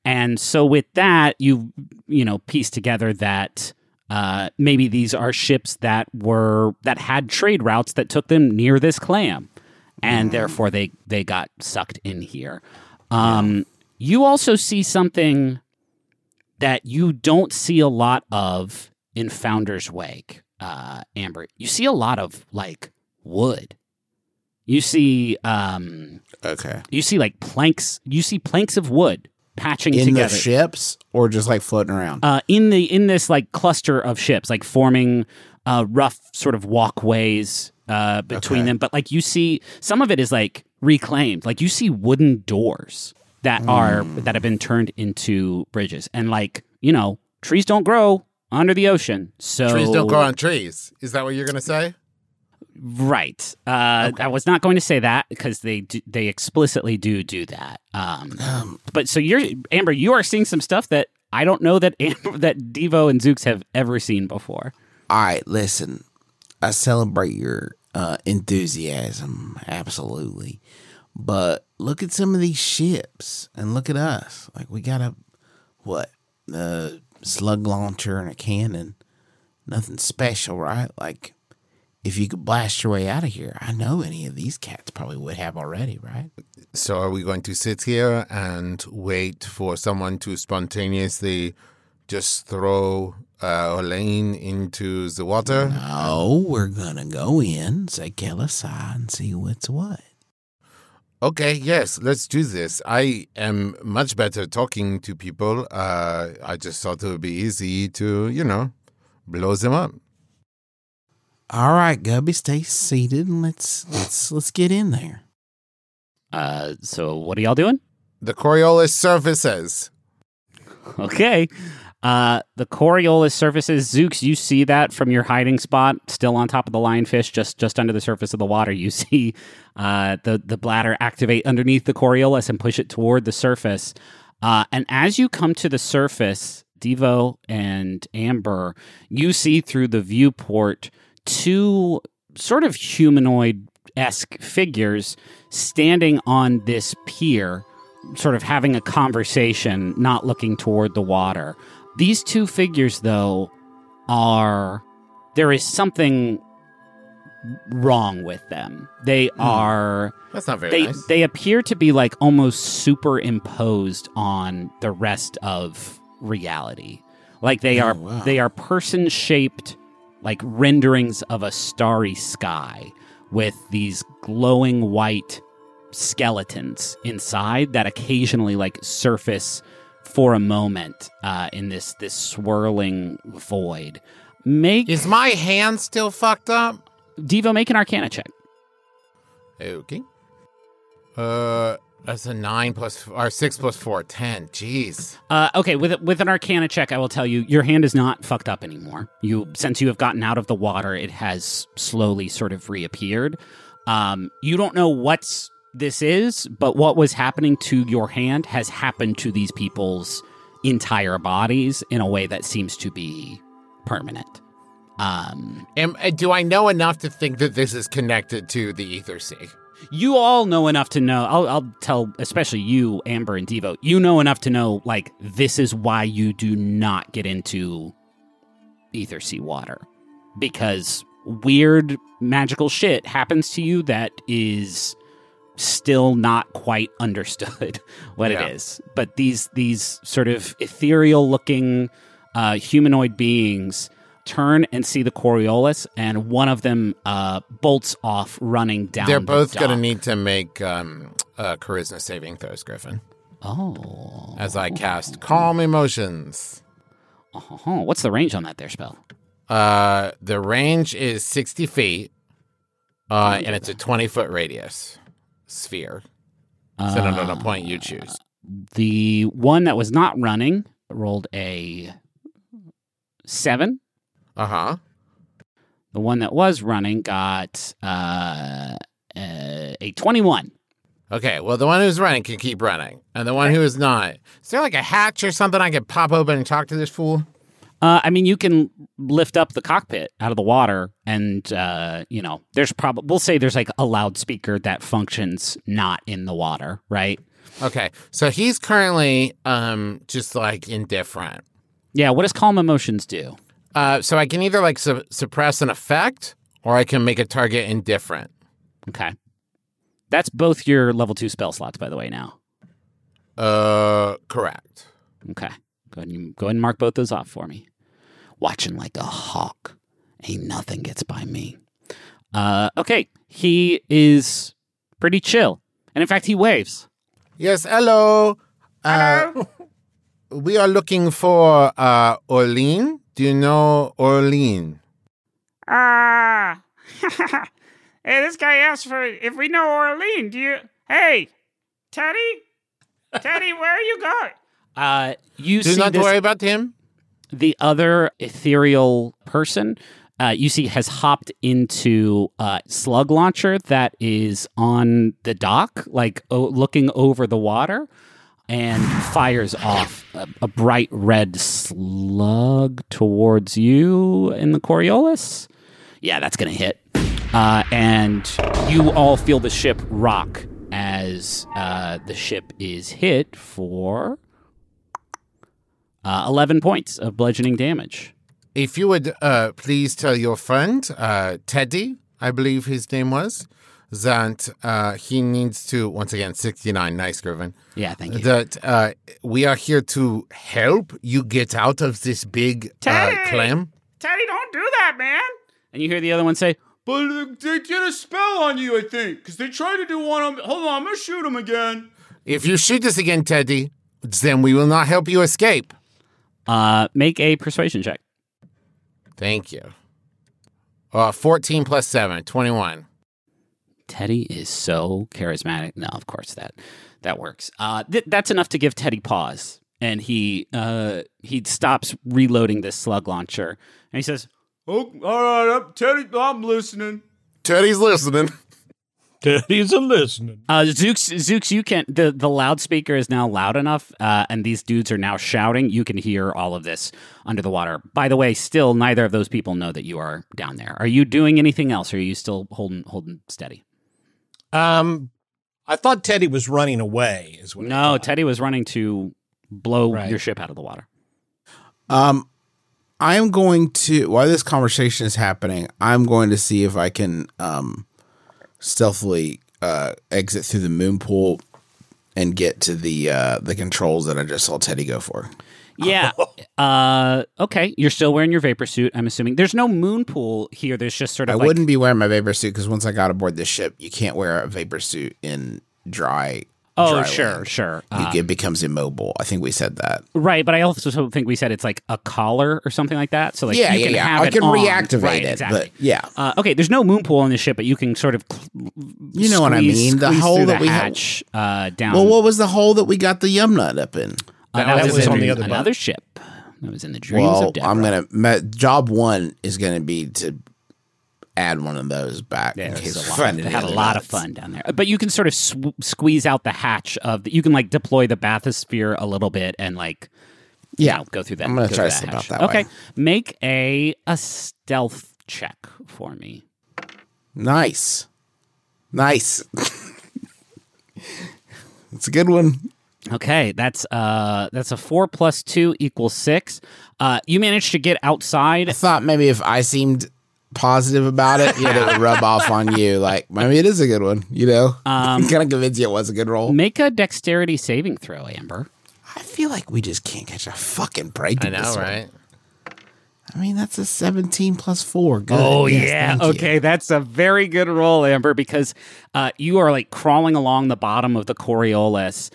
And so with that, you you know piece together that uh, maybe these are ships that were that had trade routes that took them near this clam, and therefore they they got sucked in here. Um, You also see something that you don't see a lot of in Founder's Wake, uh, Amber. You see a lot of like wood. You see um, Okay. you see like planks. You see planks of wood patching in together the ships or just like floating around. uh, in the in this like cluster of ships, like forming uh, rough sort of walkways uh, between Okay. them. But like you see, some of it is like reclaimed. Like you see wooden doors that are that have been turned into bridges, and like you know, trees don't grow under the ocean, so Trees don't grow on trees. Is that what you're gonna say? Right. Uh, I was not going to say that because they do, they explicitly do do that. Um, but so you're Amber, you are seeing some stuff that I don't know that Amber, *laughs* that Devo and Zooks have ever seen before. All right, listen. I celebrate your uh, enthusiasm, absolutely. But look at some of these ships and look at us. Like we got a what? A slug launcher and a cannon. Nothing special, right? Like if you could blast your way out of here, I know any of these cats probably would have already, right? So are we going to sit here and wait for someone to spontaneously just throw uh, Elaine into the water? No, we're gonna go in, say Kelisai, and see what's what. Okay, yes, let's do this. I am much better talking to people. Uh, I just thought it would be easy to, you know, blow them up. All right, Gubby, stay seated and let's let's let's get in there. Uh, so what are y'all doing? The Coriolis surfaces. Okay. Uh, the Coriolis surfaces. Zooks, you see that from your hiding spot, still on top of the lionfish, just just under the surface of the water. You *laughs* see uh, the the bladder activate underneath the Coriolis and push it toward the surface. Uh, and as you come to the surface, Devo and Amber, you see through the viewport two sort of humanoid esque figures standing on this pier sort of having a conversation, not looking toward the water. These two figures, though, are there is something wrong with them. They hmm. are That's not very they nice. they appear to be like almost superimposed on the rest of reality. Like they Oh, are wow. they are person shaped like renderings of a starry sky with these glowing white skeletons inside that occasionally like surface for a moment uh, in this this swirling void. Make Is my hand still fucked up? Devo make an Arcana check. Okay. Uh, that's a nine plus or six plus four, ten. Jeez. Uh, okay, with with an Arcana check, I will tell you your hand is not fucked up anymore. You since you have gotten out of the water, it has slowly sort of reappeared. Um, you don't know what's this is, but what was happening to your hand has happened to these people's entire bodies in a way that seems to be permanent. Um, Am, uh, do I know enough to think that this is connected to the Ethersea? You all know enough to know. I'll, I'll tell, especially you, Amber and Devo. You know enough to know, like, this is why you do not get into Ethersea water because weird magical shit happens to you that is still not quite *laughs* understood what Yeah. it is. But these these sort of ethereal looking uh, humanoid beings turn and see the Coriolis, and one of them uh, bolts off running down. They're the both going to need to make um, uh, charisma saving throws, Griffin, Oh, as I cast Calm Emotions. oh, what's the range on that there spell? Uh, the range is 60 feet, uh, and it's a 20 foot radius sphere. Set on a point you choose. The one that was not running rolled a seven. Uh huh. The one that was running got uh, uh, a 21. Okay, well, the one who's running can keep running, and the one who is not. Is there like a hatch or something I could pop open and talk to this fool? Uh, I mean, you can lift up the cockpit out of the water, and uh, you know, there's probably we'll say there's like a loudspeaker that functions not in the water, right? Okay, so he's currently um just like indifferent. Yeah. What does calm emotions do? Uh, so I can either like su- suppress an effect, or I can make a target indifferent. Okay, that's both your level two spell slots, by the way. Now, Uh, correct. okay, go ahead and go ahead and mark both those off for me. Watching like a hawk, ain't nothing gets by me. Uh, okay, he is pretty chill, and in fact, he waves. Yes, hello. Uh, *laughs* we are looking for uh, Orlean. Do you know Orlean? Ah. *laughs* hey, this guy asked for if we know Orlean. Do you? Hey, Teddy. Teddy, where are you going? *laughs* Uh, you Do see not this, worry about him. the other ethereal person. Uh, you see has hopped into a slug launcher that is on the dock, like o- looking over the water, and fires off a, a bright red slug towards you in the Coriolis. Yeah, that's gonna hit. Uh, and you all feel the ship rock as uh, the ship is hit for uh, 11 points of bludgeoning damage. If you would uh, please tell your friend, uh, Teddy, I believe his name was, that uh, he needs to, once again, 69, nice, Griffin. Yeah, thank you. that uh, we are here to help you get out of this big uh, Teddy! clam. Teddy, don't do that, man. and you hear the other one say, But they did a spell on you, I think, because they tried to do one on. Hold on, I'm gonna shoot him again. If you shoot us again, Teddy, then we will not help you escape. uh, make a persuasion check. Thank you. Uh, 14 plus 7, 21. Teddy is so charismatic. No, of course that that works. Uh, th- that's enough to give Teddy pause, and he uh, he stops reloading this slug launcher, and he says, Oh, all right, I'm, Teddy, I'm listening. Teddy's listening. *laughs* Teddy's a listening. Uh, Zooks, Zooks, you can the the loudspeaker is now loud enough, uh, and these dudes are now shouting. You can hear all of this under the water. By the way, still neither of those people know that you are down there. Are you doing anything else? Or are you still holding holding steady? Um, I thought Teddy was running away. Is what No. Teddy was running to blow Right. your ship out of the water. Um, I am going to while this conversation is happening, I'm going to see if I can um stealthily uh exit through the moon pool and get to the uh the controls that I just saw Teddy go for. Yeah. *laughs* uh, okay. You're still wearing your vapor suit. I'm assuming there's no moon pool here. There's just sort I of like wouldn't be wearing my vapor suit because once I got aboard this ship, you can't wear a vapor suit in dry. Oh, dry sure, land. sure. Uh, it becomes immobile. I think we said that. right, but I also think we said it's like a collar or something like that. So like yeah, you yeah, can yeah. have I it can on. reactivate Right, it, exactly. but yeah, Uh, okay, there's no moon pool on the ship, but you can sort of you know what I mean. The hole that the we had. hatch uh, down. Well, what was the hole that we got the yum nut up in? Uh, That was in on the other another boat. ship. That was in the dreams Well, of Deborah. I'm gonna me- job one is gonna be to add one of those back Yeah, in it was case a lot, find they had a other lot of fun down there. But you can sort of sw- squeeze out the hatch of the, you can like deploy the bathysphere a little bit and like you Yeah. know, go through that. I'm gonna go try through to slip hatch. out that Okay, way. make a a stealth check for me. Nice, nice. *laughs* it's a good one. Okay, that's uh that's a four plus two equals six. Uh, you managed to get outside. I thought maybe if I seemed positive about it, you know, it would rub *laughs* off on you. Like maybe it is a good one. You know, um, *laughs* kind of convince you it was a good roll. Make a dexterity saving throw, Amber. I feel like we just can't catch a fucking break. I know, this one. right? I mean, that's a 17 plus four. Good. Oh Yes, yeah. thank you. Okay, that's a very good roll, Amber, because uh, you are like crawling along the bottom of the Coriolis,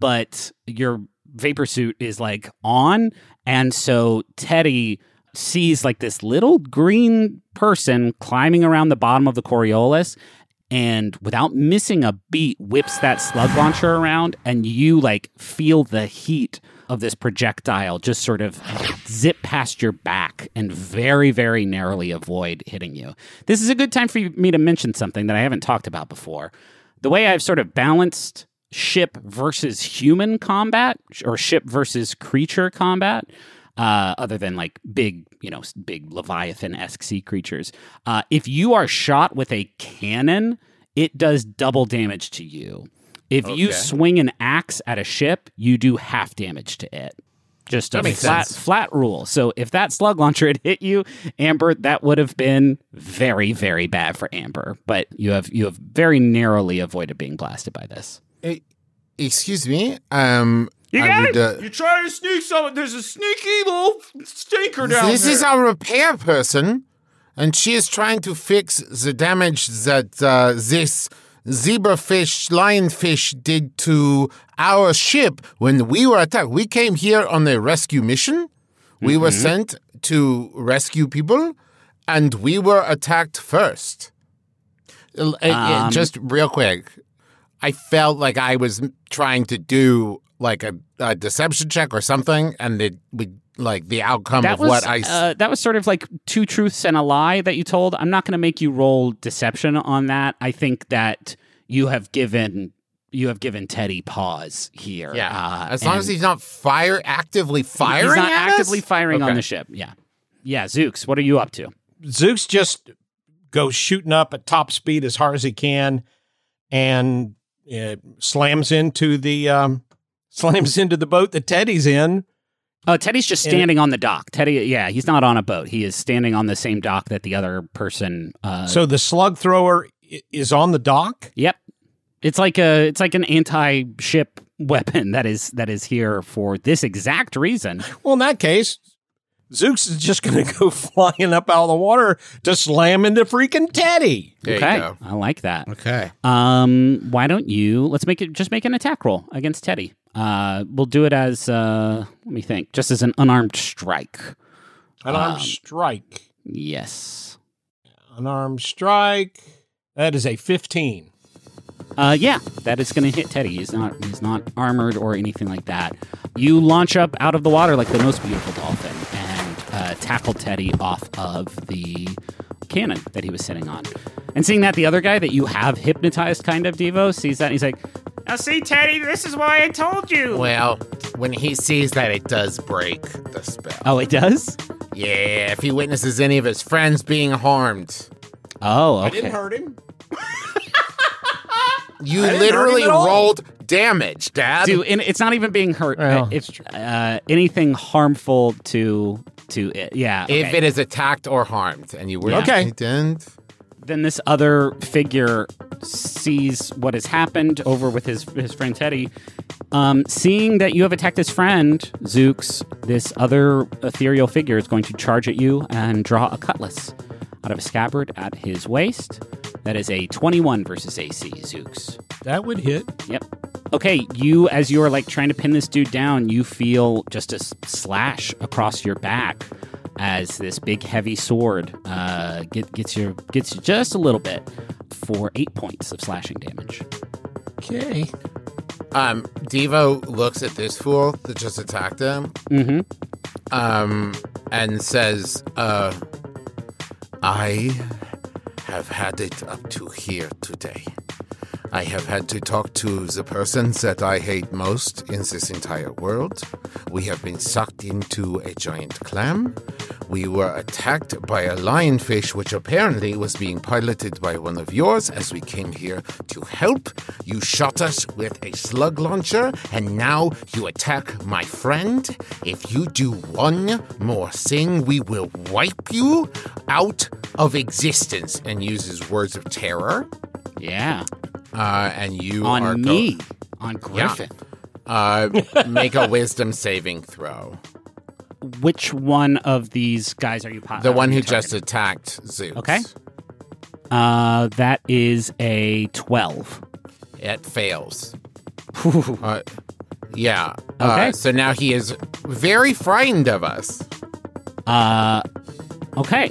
but your vapor suit is like on, and so Teddy sees like this little green person climbing around the bottom of the Coriolis. And without missing a beat, whips that slug launcher around, and you like feel the heat of this projectile just sort of zip past your back and very, very narrowly avoid hitting you. This is a good time for me to mention something that I haven't talked about before. The way I've sort of balanced ship versus human combat or ship versus creature combat. Uh, other than like big, you know, big Leviathan esque sea creatures. Uh, if you are shot with a cannon, it does double damage to you. If you swing an axe at a ship, you do half damage to it. Just a flat sense. flat rule. So if that slug launcher *laughs* had hit you, Amber, that would have been very very bad for Amber. But you have you have very narrowly avoided being blasted by this. Eh, excuse me. Um, You I got would, uh, You try to sneak someone. There's a sneaky little stinker down there. this there. is our repair person, and she is trying to fix the damage that uh, this zebrafish, lionfish did to our ship when we were attacked. We came here on a rescue mission. We were sent to rescue people, and we were attacked first. L- uh, Um, just real quick, I felt like I was trying to do like a, a deception check or something, and it would like the outcome that of was I uh, that was sort of like two truths and a lie that you told. I'm not going to make you roll deception on that. I think that you have given you have given Teddy pause here. yeah, uh, as long as he's not fire actively firing. he's not at us? actively firing on the ship. Yeah, yeah. Zooks, what are you up to? Zooks just goes shooting up at top speed as hard as he can, and uh, slams into the um, *laughs* slams into the boat that Teddy's in. Oh, Teddy's just And standing on the dock. Teddy, yeah, he's not on a boat. He is standing on the same dock that the other person. Uh, So the slug thrower is on the dock. Yep. It's like a it's like an anti-ship *laughs* weapon that is that is here for this exact reason. Well, in that case, Zooks is just going to go *laughs* flying up out of the water to slam into freaking Teddy. There okay. I like that. Okay. Um why don't you let's make it just make an attack roll against Teddy. Uh we'll do it as uh let me think, just as an unarmed strike. Unarmed Um, strike. Yes. Unarmed strike. That is a 15. Uh, yeah, that is going to hit Teddy. He's not he's not armored or anything like that. You launch up out of the water like the most beautiful dolphin and uh, tackle Teddy off of the cannon that he was sitting on. And seeing that the other guy that you have hypnotized, kind of Devo, sees that and he's like, Now, see, Teddy, this is why I told you. Well, when he sees that, it does break the spell. "Oh, it does." Yeah, if he witnesses any of his friends being harmed, Oh, I didn't hurt him. *laughs* you I didn't hurt literally him rolled damage, Dad. Dude, and it's not even being hurt. Well, it's uh, anything harmful to to it. Yeah. If it is attacked or harmed, and you were Yeah. Okay. you didn't. then this other figure sees what has happened over with his his friend Teddy. Um, seeing that you have attacked his friend Zooks, this other ethereal figure is going to charge at you and draw a cutlass out of a scabbard at his waist. That is a 21 versus AC, Zooks. That would hit. Yep. Okay, you as you're like trying to pin this dude down, you feel just a slash across your back as this big heavy sword uh, get, gets you gets you just a little bit for eight points of slashing damage. Okay. Um, Devo looks at this fool that just attacked him, Mm-hmm. um, and says, "Uh, I have had it up to here today. I have had to talk to the person that I hate most in this entire world. We have been sucked into a giant clam. We were attacked by a lionfish, which apparently was being piloted by one of yours as we came here to help. You shot us with a slug launcher, and now you attack my friend. If you do one more thing, we will wipe you out of existence. And uses words of terror. Yeah, Uh, and you on are go- me, on Griffin. uh, make a wisdom saving throw. Which one of these guys are you? Po- The one who just attacked Zooks. Okay. Uh, that is a twelve. It fails. Uh, yeah. Uh, Okay. so now he is very frightened of us. Uh, okay.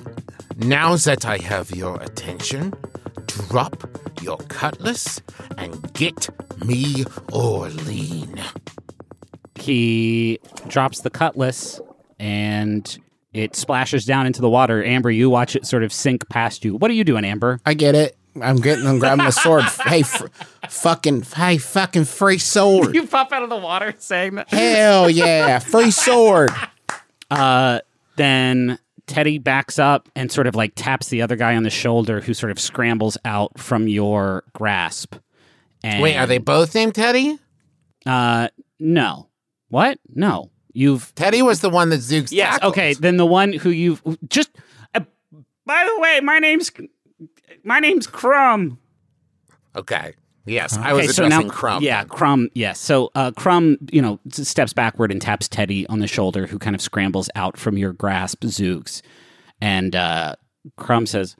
Now that I have your attention, drop your cutlass and get me Orlean. he drops the cutlass and it splashes down into the water. Amber, you watch it sort of sink past you. What are you doing, Amber? I get it. I'm getting. I'm grabbing the sword. *laughs* hey, fr- fucking. Hey, fucking free sword. *laughs* You pop out of the water saying that. Hell yeah, free sword. *laughs* Uh, then Teddy backs up and sort of like taps the other guy on the shoulder, who sort of scrambles out from your grasp. And, Wait, are they both named Teddy? Uh, no. What? No. You've Teddy was the one that Zooks yes. tackled. Okay. Then the one who you've just By the way, my name's my name's Crumb. Okay. Yes, I was Okay, so addressing now, Crumb. Yeah, Crumb. Yes. So uh, Crumb, you know, steps backward and taps Teddy on the shoulder, who kind of scrambles out from your grasp, Zooks, and uh, Crumb says,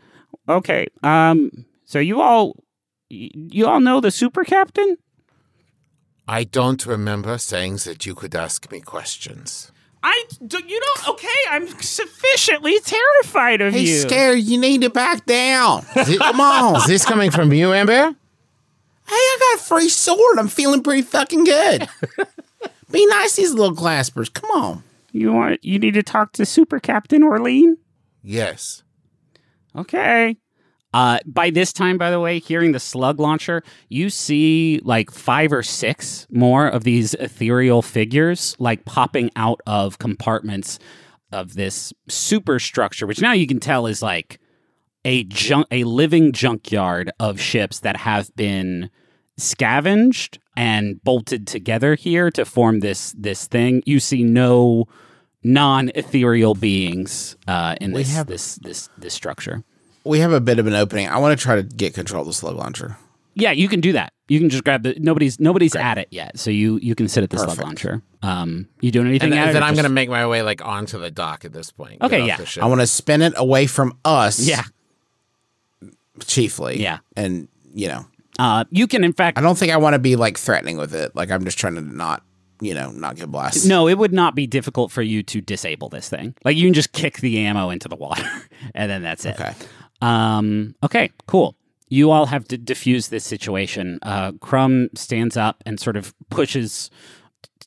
Okay. Um. So you all you all know the super captain? I don't remember saying that you could ask me questions. I, do, you know, okay, I'm sufficiently terrified of He's you. scared. You need to back down. Come on. Is this coming from you, Amber? Hey, I got a free sword. I'm feeling pretty fucking good. *laughs* Be nice, these little claspers. Come on. You want, you need to talk to super captain Orlean? Yes. Okay. Uh, by this time, by the way, hearing the slug launcher, you see like five or six more of these ethereal figures like popping out of compartments of this superstructure, which now you can tell is like a junk, a living junkyard of ships that have been scavenged and bolted together here to form this this thing. You see no non-ethereal beings uh, in We this have- this this this structure. We have a bit of an opening. I want to try to get control of the slug launcher. Yeah, you can do that. You can just grab the nobody's nobody's at it yet, so you you can sit at the slug launcher. Um, you doing anything And at it? then I'm just- going to make my way like onto the dock at this point. Okay, off yeah. the ship. I want to spin it away from us. yeah. Chiefly. Yeah. And, you know, Uh, you can in fact I don't think I want to be like threatening with it. Like, I'm just trying to not, you know, not get blasted. no, it would not be difficult for you to disable this thing. Like you can just kick the ammo into the water, *laughs* and then that's it. Okay. Um, okay, cool. You all have to diffuse this situation. Uh, Crumb stands up and sort of pushes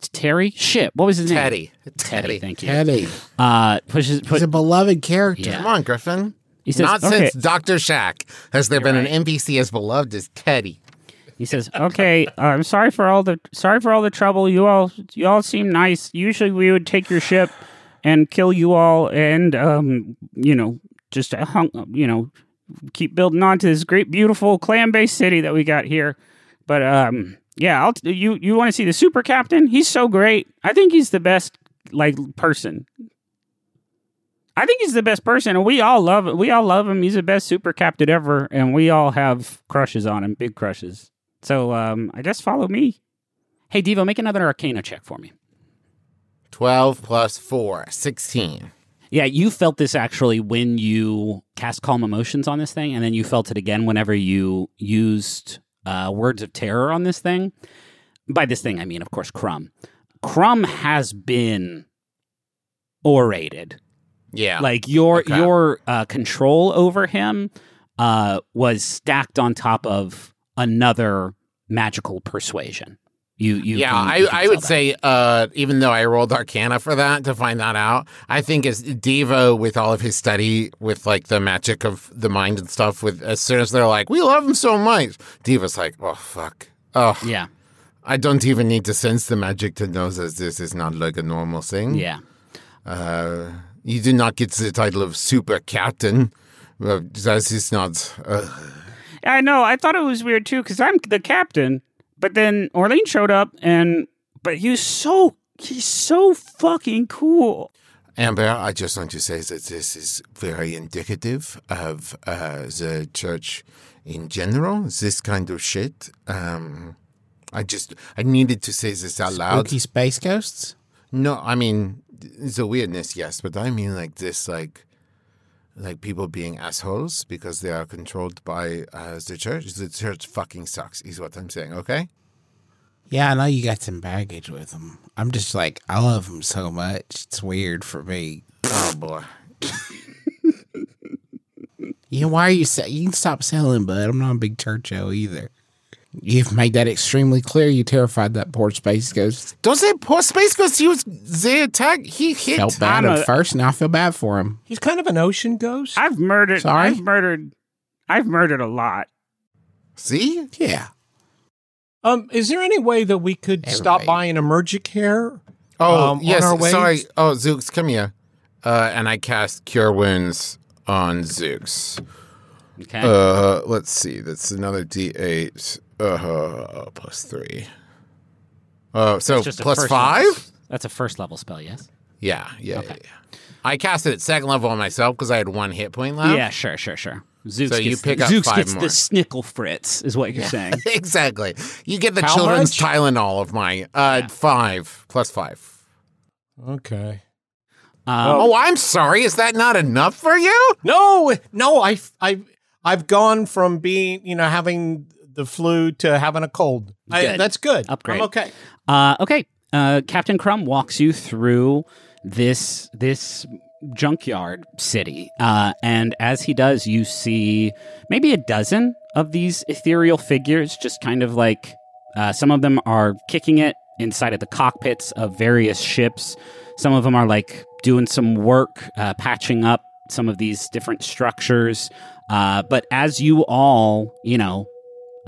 T- Terry. Shit, what was his name? Teddy. Teddy. Thank you. Teddy. Uh, pushes. He's a beloved character. Yeah. Come on, Griffin. He says, Not okay. since Dr. Shack has there been an NPC as beloved as Teddy. He says, "Okay, uh, I'm sorry for all the sorry for all the trouble. You all you all seem nice. Usually we would take your ship and kill you all, and um, you know, just uh, hung, you know, keep building on to this great, beautiful clan-based city that we got here. But um, yeah, I'll t- you you want to see the super captain? He's so great. I think he's the best like person. I think he's the best person, and we all love We all love him. He's the best super captain ever, and we all have crushes on him, big crushes. So um, I guess follow me. Hey, Devo, make another Arcana check for me. 12 plus 4, 16. Yeah, you felt this actually when you cast Calm Emotions on this thing, and then you felt it again whenever you used uh, Words of Terror on this thing. By this thing, I mean, of course, Crumb. Crumb has been orated. Yeah. Like your Okay. your uh, control over him uh, was stacked on top of another magical persuasion. You, you yeah, can- I, you I would that. say, uh, even though I rolled Arcana for that to find that out, I think as Devo with all of his study with like the magic of the mind and stuff, with as soon as they're like, we love him so much, Devo's like, oh fuck, oh, yeah, I don't even need to sense the magic to know that this is not like a normal thing. yeah. Uh, you do not get the title of super captain. Uh, that is not. Uh, I know. I thought it was weird too because I'm the captain, but then Orlean showed up and but he was so he's so fucking cool. Amber, I just want to say that this is very indicative of uh, the church in general. This kind of shit. Um, I just I needed to say this out loud. Spooky space ghosts? No, I mean the weirdness, yes, but I mean like this, like like people being assholes because they are controlled by uh, the church. The church fucking sucks, is what I'm saying. Okay. Yeah, I know you got some baggage with them. I'm just like, I love them so much. It's weird for me. Oh boy. *laughs* Yeah, why are you say you can stop selling, bud? I'm not a big churcho either. You've made that extremely clear. You terrified that poor space ghost. Don't say poor space ghost. He was the attack. He hit. Felt bad I'm at a- first, now I feel bad for him. He's kind of an ocean ghost. I've murdered. Sorry? I've murdered. I've murdered a lot. See, Yeah. Um, is there any way that we could stop Everybody. by an emergent care? Oh um, on yes, our way? sorry. Oh Zooks, come here. Uh, and I cast Cure Wounds on Zooks. Okay. Uh, let's see. That's another D8. Uh, plus three. Uh, so It's just a plus first five. level- That's a first level spell. Yes. Yeah, yeah, yeah, yeah. I cast it at second level on myself because I had one hit point left. Yeah. Sure. Sure. Sure. Zooks So you gets pick the, up Zooks five gets more. the snickle fritz, is what you're saying. *laughs* exactly. You get the How children's much? Tylenol of my uh five plus five. Okay. Um, Oh, I'm sorry. Is that not enough for you? No, no, I, I, I've gone from being, you know, having the flu to having a cold. I- that's good. Upgrade. I'm okay. Uh, okay, uh, Captain Crumb walks you through this this junkyard city, uh, and as he does, you see maybe a dozen of these ethereal figures, just kind of like uh, some of them are kicking it inside of the cockpits of various ships. Some of them are like doing some work, uh, patching up some of these different structures. Uh, but as you all, you know,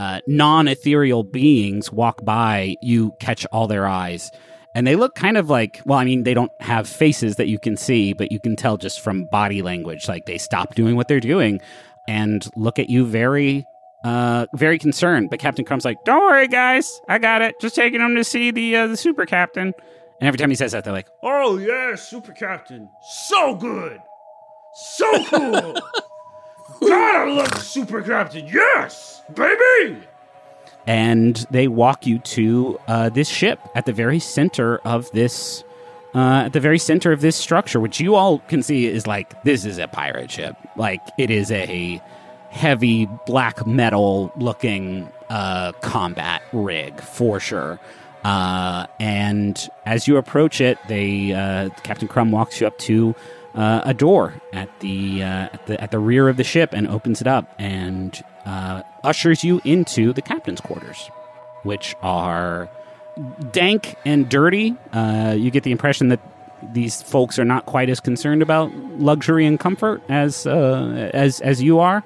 uh, non ethereal beings walk by, you catch all their eyes. And they look kind of like, well, I mean, they don't have faces that you can see, but you can tell just from body language, like they stop doing what they're doing and look at you very, uh, very concerned. But Captain Crumb's like, Don't worry, guys. I got it. Just taking them to see the uh, the super captain. and every time he says that, they're like, Oh yeah, super captain, so good, so cool. *laughs* I love super captain. Yes, baby. and they walk you to uh, this ship at the very center of this uh, at the very center of this structure which you all can see is like this is a pirate ship like it is a heavy black metal looking uh, combat rig for sure uh, and as you approach it they uh, captain crumb walks you up to uh, a door at the, uh, at the at the rear of the ship and opens it up and uh, ushers you into the captain's quarters, which are dank and dirty. Uh, you get the impression that these folks are not quite as concerned about luxury and comfort as uh, as as you are.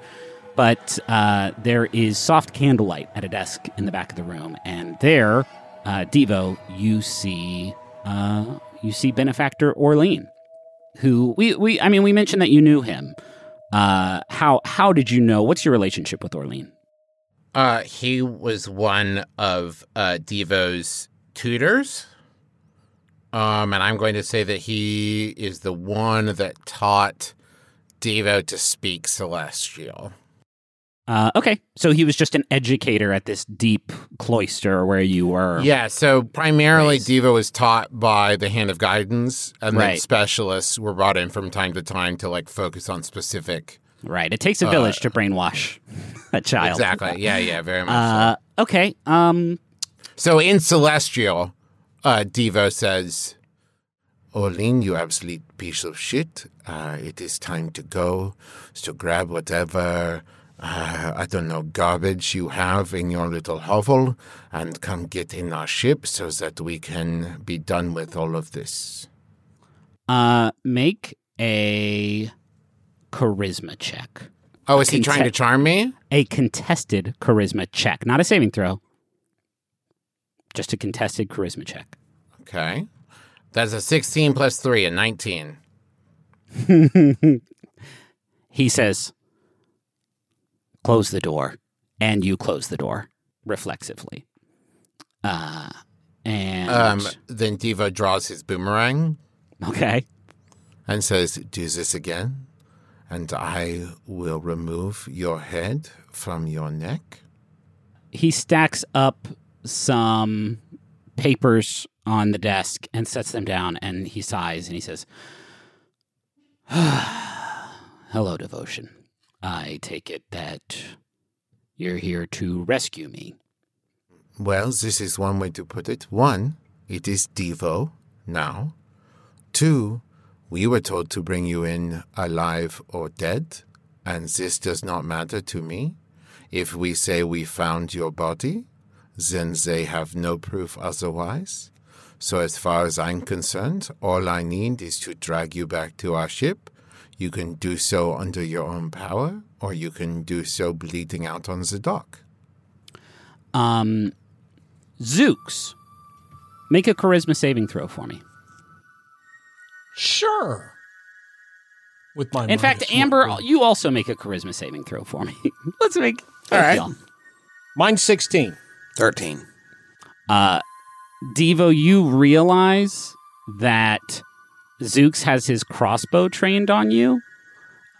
But uh, there is soft candlelight at a desk in the back of the room, and there, uh, Devo, you see you see benefactor Orlean, who we, we I mean we mentioned that you knew him. Uh, how how did you know? What's your relationship with Orlean? Uh, he was one of uh, Devo's tutors. Um, and I'm going to say that he is the one that taught Devo to speak Celestial. Uh, okay, so he was just an educator at this deep cloister where you were. Yeah, so primarily Nice. Devo was taught by the Hand of Guidance, and then specialists were brought in from time to time to like focus on specific. Right. It takes a village to brainwash a child. Exactly. Yeah, yeah, very much. so. Uh, okay. Um. So in Celestial, uh, Devo says, Orlean, you absolute piece of shit. Uh, it is time to go. So grab whatever, uh, I don't know, garbage you have in your little hovel and come get in our ship so that we can be done with all of this. Uh. Make a charisma check. Oh, is he trying to charm me? A contested charisma check, not a saving throw. Just a contested charisma check. Okay. That's a 16 plus 3, a 19. *laughs* He says, "Close the door," and you close the door reflexively. Uh. And Um, then Devo draws his boomerang. okay. and says, Do this again, and I will remove your head from your neck. he stacks up some papers on the desk and sets them down and he sighs and he says *sighs* hello devotion i take it that you're here to rescue me Well, this is one way to put it. One, it is Devo now. Two, we were told to bring you in alive or dead, and this does not matter to me. If we say we found your body, then they have no proof otherwise. So, as far as I'm concerned, all I need is to drag you back to our ship. You can do so under your own power, or you can do so bleeding out on the dock. um zooks make a charisma saving throw for me Sure. With my in fact minus one. amber you also make a charisma saving throw for me *laughs* let's make All right. y'all. mine's sixteen. 13. uh, Devo, you realize that Zooks has his crossbow trained on you,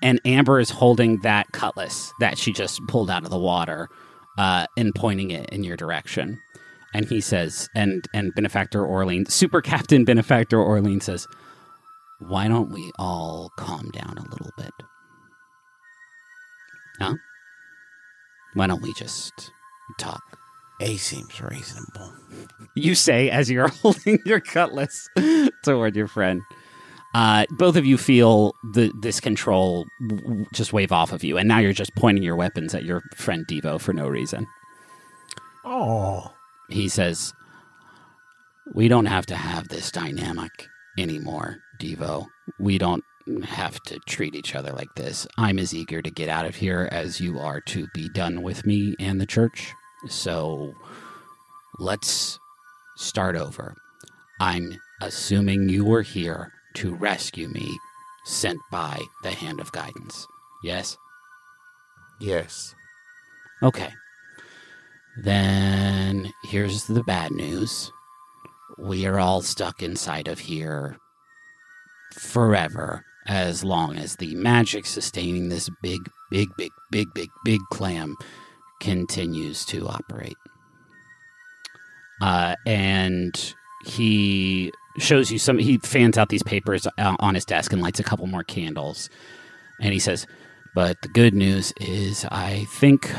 and Amber is holding that cutlass that she just pulled out of the water uh, and pointing it in your direction. And he says, and and Benefactor Orlean, Super Captain Benefactor Orlean says, "Why don't we all calm down a little bit? Huh? Why don't we just talk. A seems reasonable. you say as you're *laughs* holding your cutlass toward your friend. Uh, both of you feel the this control w- just wave off of you, and now you're just pointing your weapons at your friend Devo for no reason. Oh, He says, "We don't have to have this dynamic anymore, Devo. We don't have to treat each other like this. I'm as eager to get out of here as you are to be done with me and the church. So let's start over. I'm assuming you were here to rescue me, sent by the Hand of Guidance. Yes? Yes. Okay. Then here's the bad news. We are all stuck inside of here forever as long as the magic sustaining this big, big, big, big, big, big clam continues to operate. Uh, and he shows you some, he fans out these papers uh, on his desk and lights a couple more candles. And he says, but the good news is, I think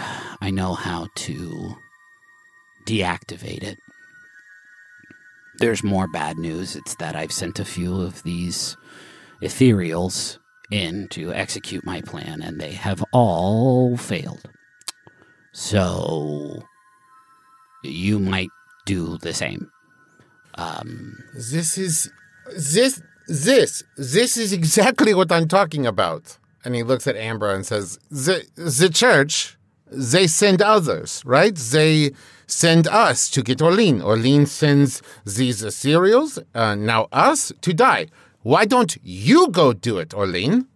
I know how to deactivate it. There's more bad news. It's that I've sent a few of these ethereals in to execute my plan, and they have all failed. So, you might do the same. Um, This is this this this is exactly what I'm talking about. And he looks at Amber and says, "The the church, they send others, right? They send us to get Orlean. Orlean sends these ethereals, uh, now us to die. Why don't you go do it, Orlean?"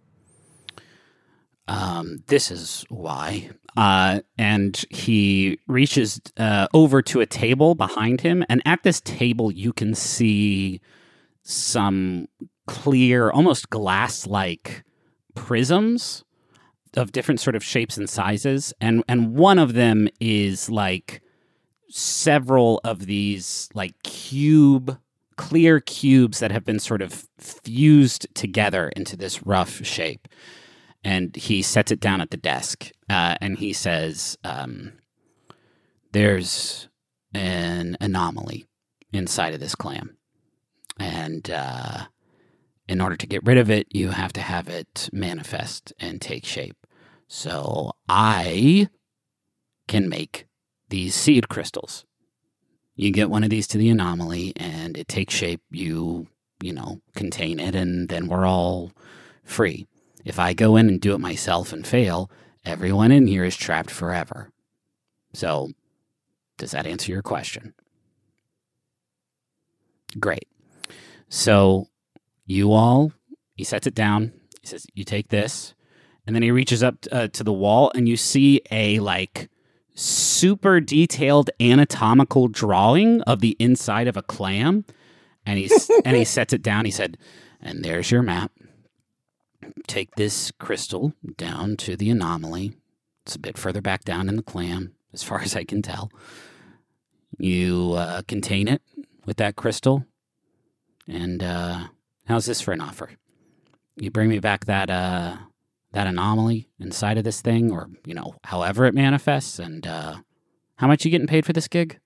Um, this is why. Uh, and he reaches uh, over to a table behind him, and at this table, you can see some clear, almost glass-like prisms of different sort of shapes and sizes, and and one of them is like several of these like cube clear cubes that have been sort of fused together into this rough shape and he sets it down at the desk uh, and he says um, there's an anomaly inside of this clam and uh, in order to get rid of it you have to have it manifest and take shape. So i can make these seed crystals. You get one of these to the anomaly and it takes shape. You you know contain it and then we're all free if I go in and do it myself and fail, everyone in here is trapped forever. So, does that answer your question? Great. So, you all, he sets it down. He says, You take this. And then he reaches up uh, to the wall, and you see a like super detailed anatomical drawing of the inside of a clam. And he's and he *laughs* sets it down. He said, "And there's your map take this crystal down to the anomaly. It's a bit further back down in the clam, as far *laughs* as I can tell. You uh, contain it with that crystal. And uh, how's this for an offer? You bring me back that uh, that anomaly inside of this thing, or you know, however it manifests, and uh, how much you getting paid for this gig?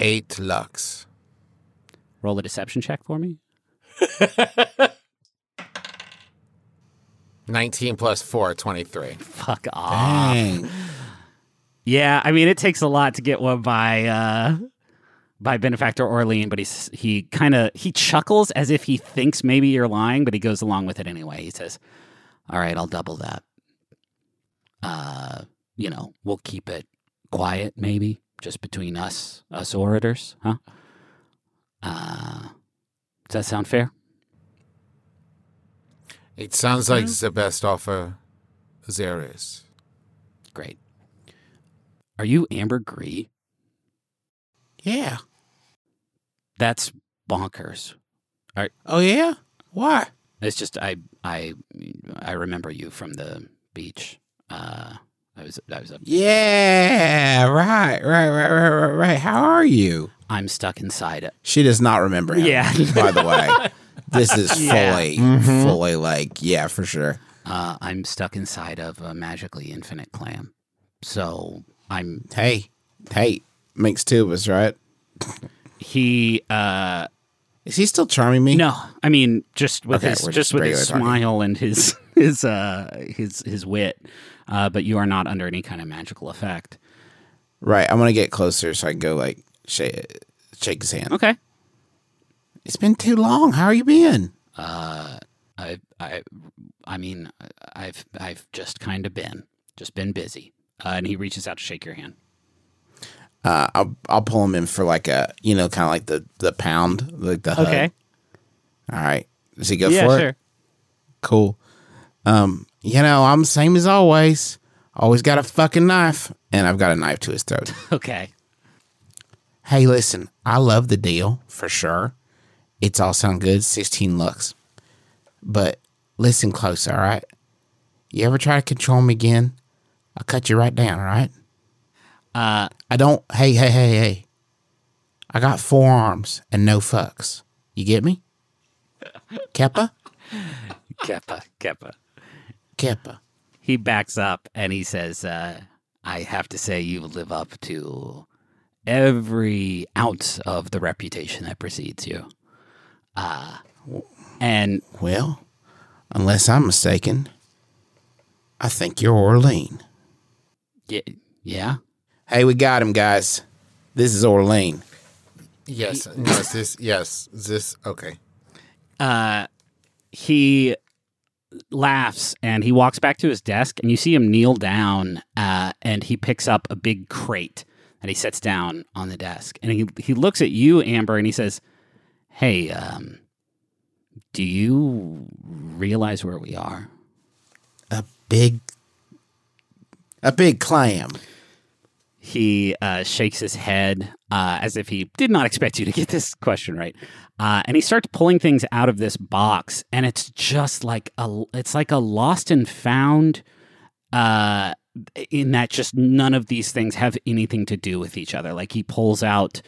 Eight lux. Roll a deception check for me. *laughs* 19 plus 4, 23. Fuck off. Dang. Yeah, I mean it takes a lot to get one by uh by benefactor Orlean, but he's he kind of he chuckles as if he thinks maybe you're lying, but he goes along with it anyway. He says, "All right, I'll double that. Uh, you know, we'll keep it quiet maybe just between us us orators, huh? Uh, does that sound fair? It sounds like the best offer there is. Great. Are you Amber Gree? Yeah. That's bonkers. Oh yeah. Why? It's just I I I remember you from the beach. Uh, I was I was a, Yeah. Right. Right. Right. Right. Right. Right. How are you? I'm stuck inside it. She does not remember him. Yeah. By the way, *laughs* this is *laughs* fully, Yeah. fully like, yeah, for sure. Uh, I'm stuck inside of a magically infinite clam. So I'm Hey, hey, makes two of us, right? he uh Is he still charming me? no, I mean just with Okay, his just just with his talking. smile and his *laughs* his uh his his wit. Uh but you are not under any kind of magical effect. Right. I'm gonna get closer so I can go like shake, shake his hand. Okay. It's been too long. How are you been? I I I mean I've I've just kind of been just been busy. Uh, and he reaches out to shake your hand. Uh, I'll I'll pull him in for like a you know kind of like the the pound like the hug. Okay. All right. Does he go yeah, for sure. it? Cool. Um, you know I'm same as always. Always got a fucking knife, and I've got a knife to his throat. *laughs* Okay. hey, listen, I love the deal for sure. It's all sound good, sixteen lux. But listen close, all right? You ever try to control me again? I'll cut you right down, all right? Uh I don't. Hey, hey, hey, hey. I got four arms and no fucks. You get me? *laughs* Keppa? Keppa, Keppa. Keppa. He backs up and he says, uh, I have to say you live up to every ounce of the reputation that precedes you. Uh and Well, unless I'm mistaken, I think you're Orlean. y- yeah. Hey, we got him, guys. This is Orlean. Yes, yes, this, yes, this. Okay. uh, he laughs and he walks back to his desk and you see him kneel down uh, and he picks up a big crate and he sets down on the desk and he, he looks at you amber and he says hey um, do you realize where we are A big, a big clam. he uh, shakes his head uh, as if he did not expect you to get this question right uh, and he starts pulling things out of this box and it's just like a it's like a lost and found uh, in that just none of these things have anything to do with each other like he pulls out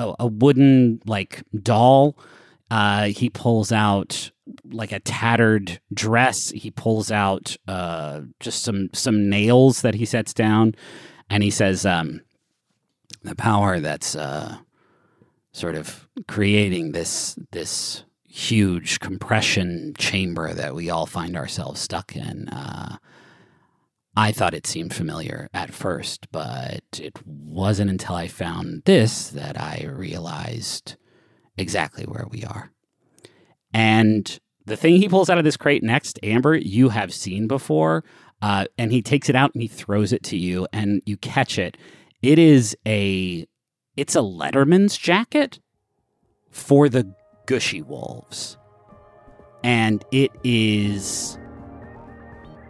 a, a wooden like doll uh, he pulls out like a tattered dress he pulls out uh, just some some nails that he sets down and he says um, the power that's uh, sort of creating this this huge compression chamber that we all find ourselves stuck in. I thought it seemed familiar at first, but it wasn't until I found this that I realized exactly where we are. And the thing he pulls out of this crate next, Amber, you have seen before. Uh, and he takes it out and he throws it to you, and you catch it. It is a, it's a Letterman's jacket for the Gushy Wolves, and it is,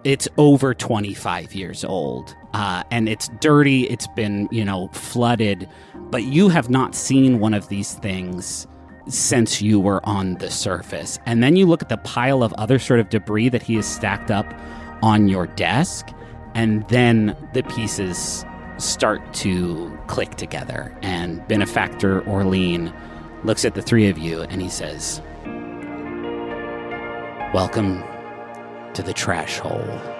it's over twenty five years old, uh, and it's dirty. It's been you know flooded, but you have not seen one of these things since you were on the surface. And then you look at the pile of other sort of debris that he has stacked up on your desk, and then the pieces start to click together. And benefactor Orlean looks at the three of you and he says, Welcome to the trash hole.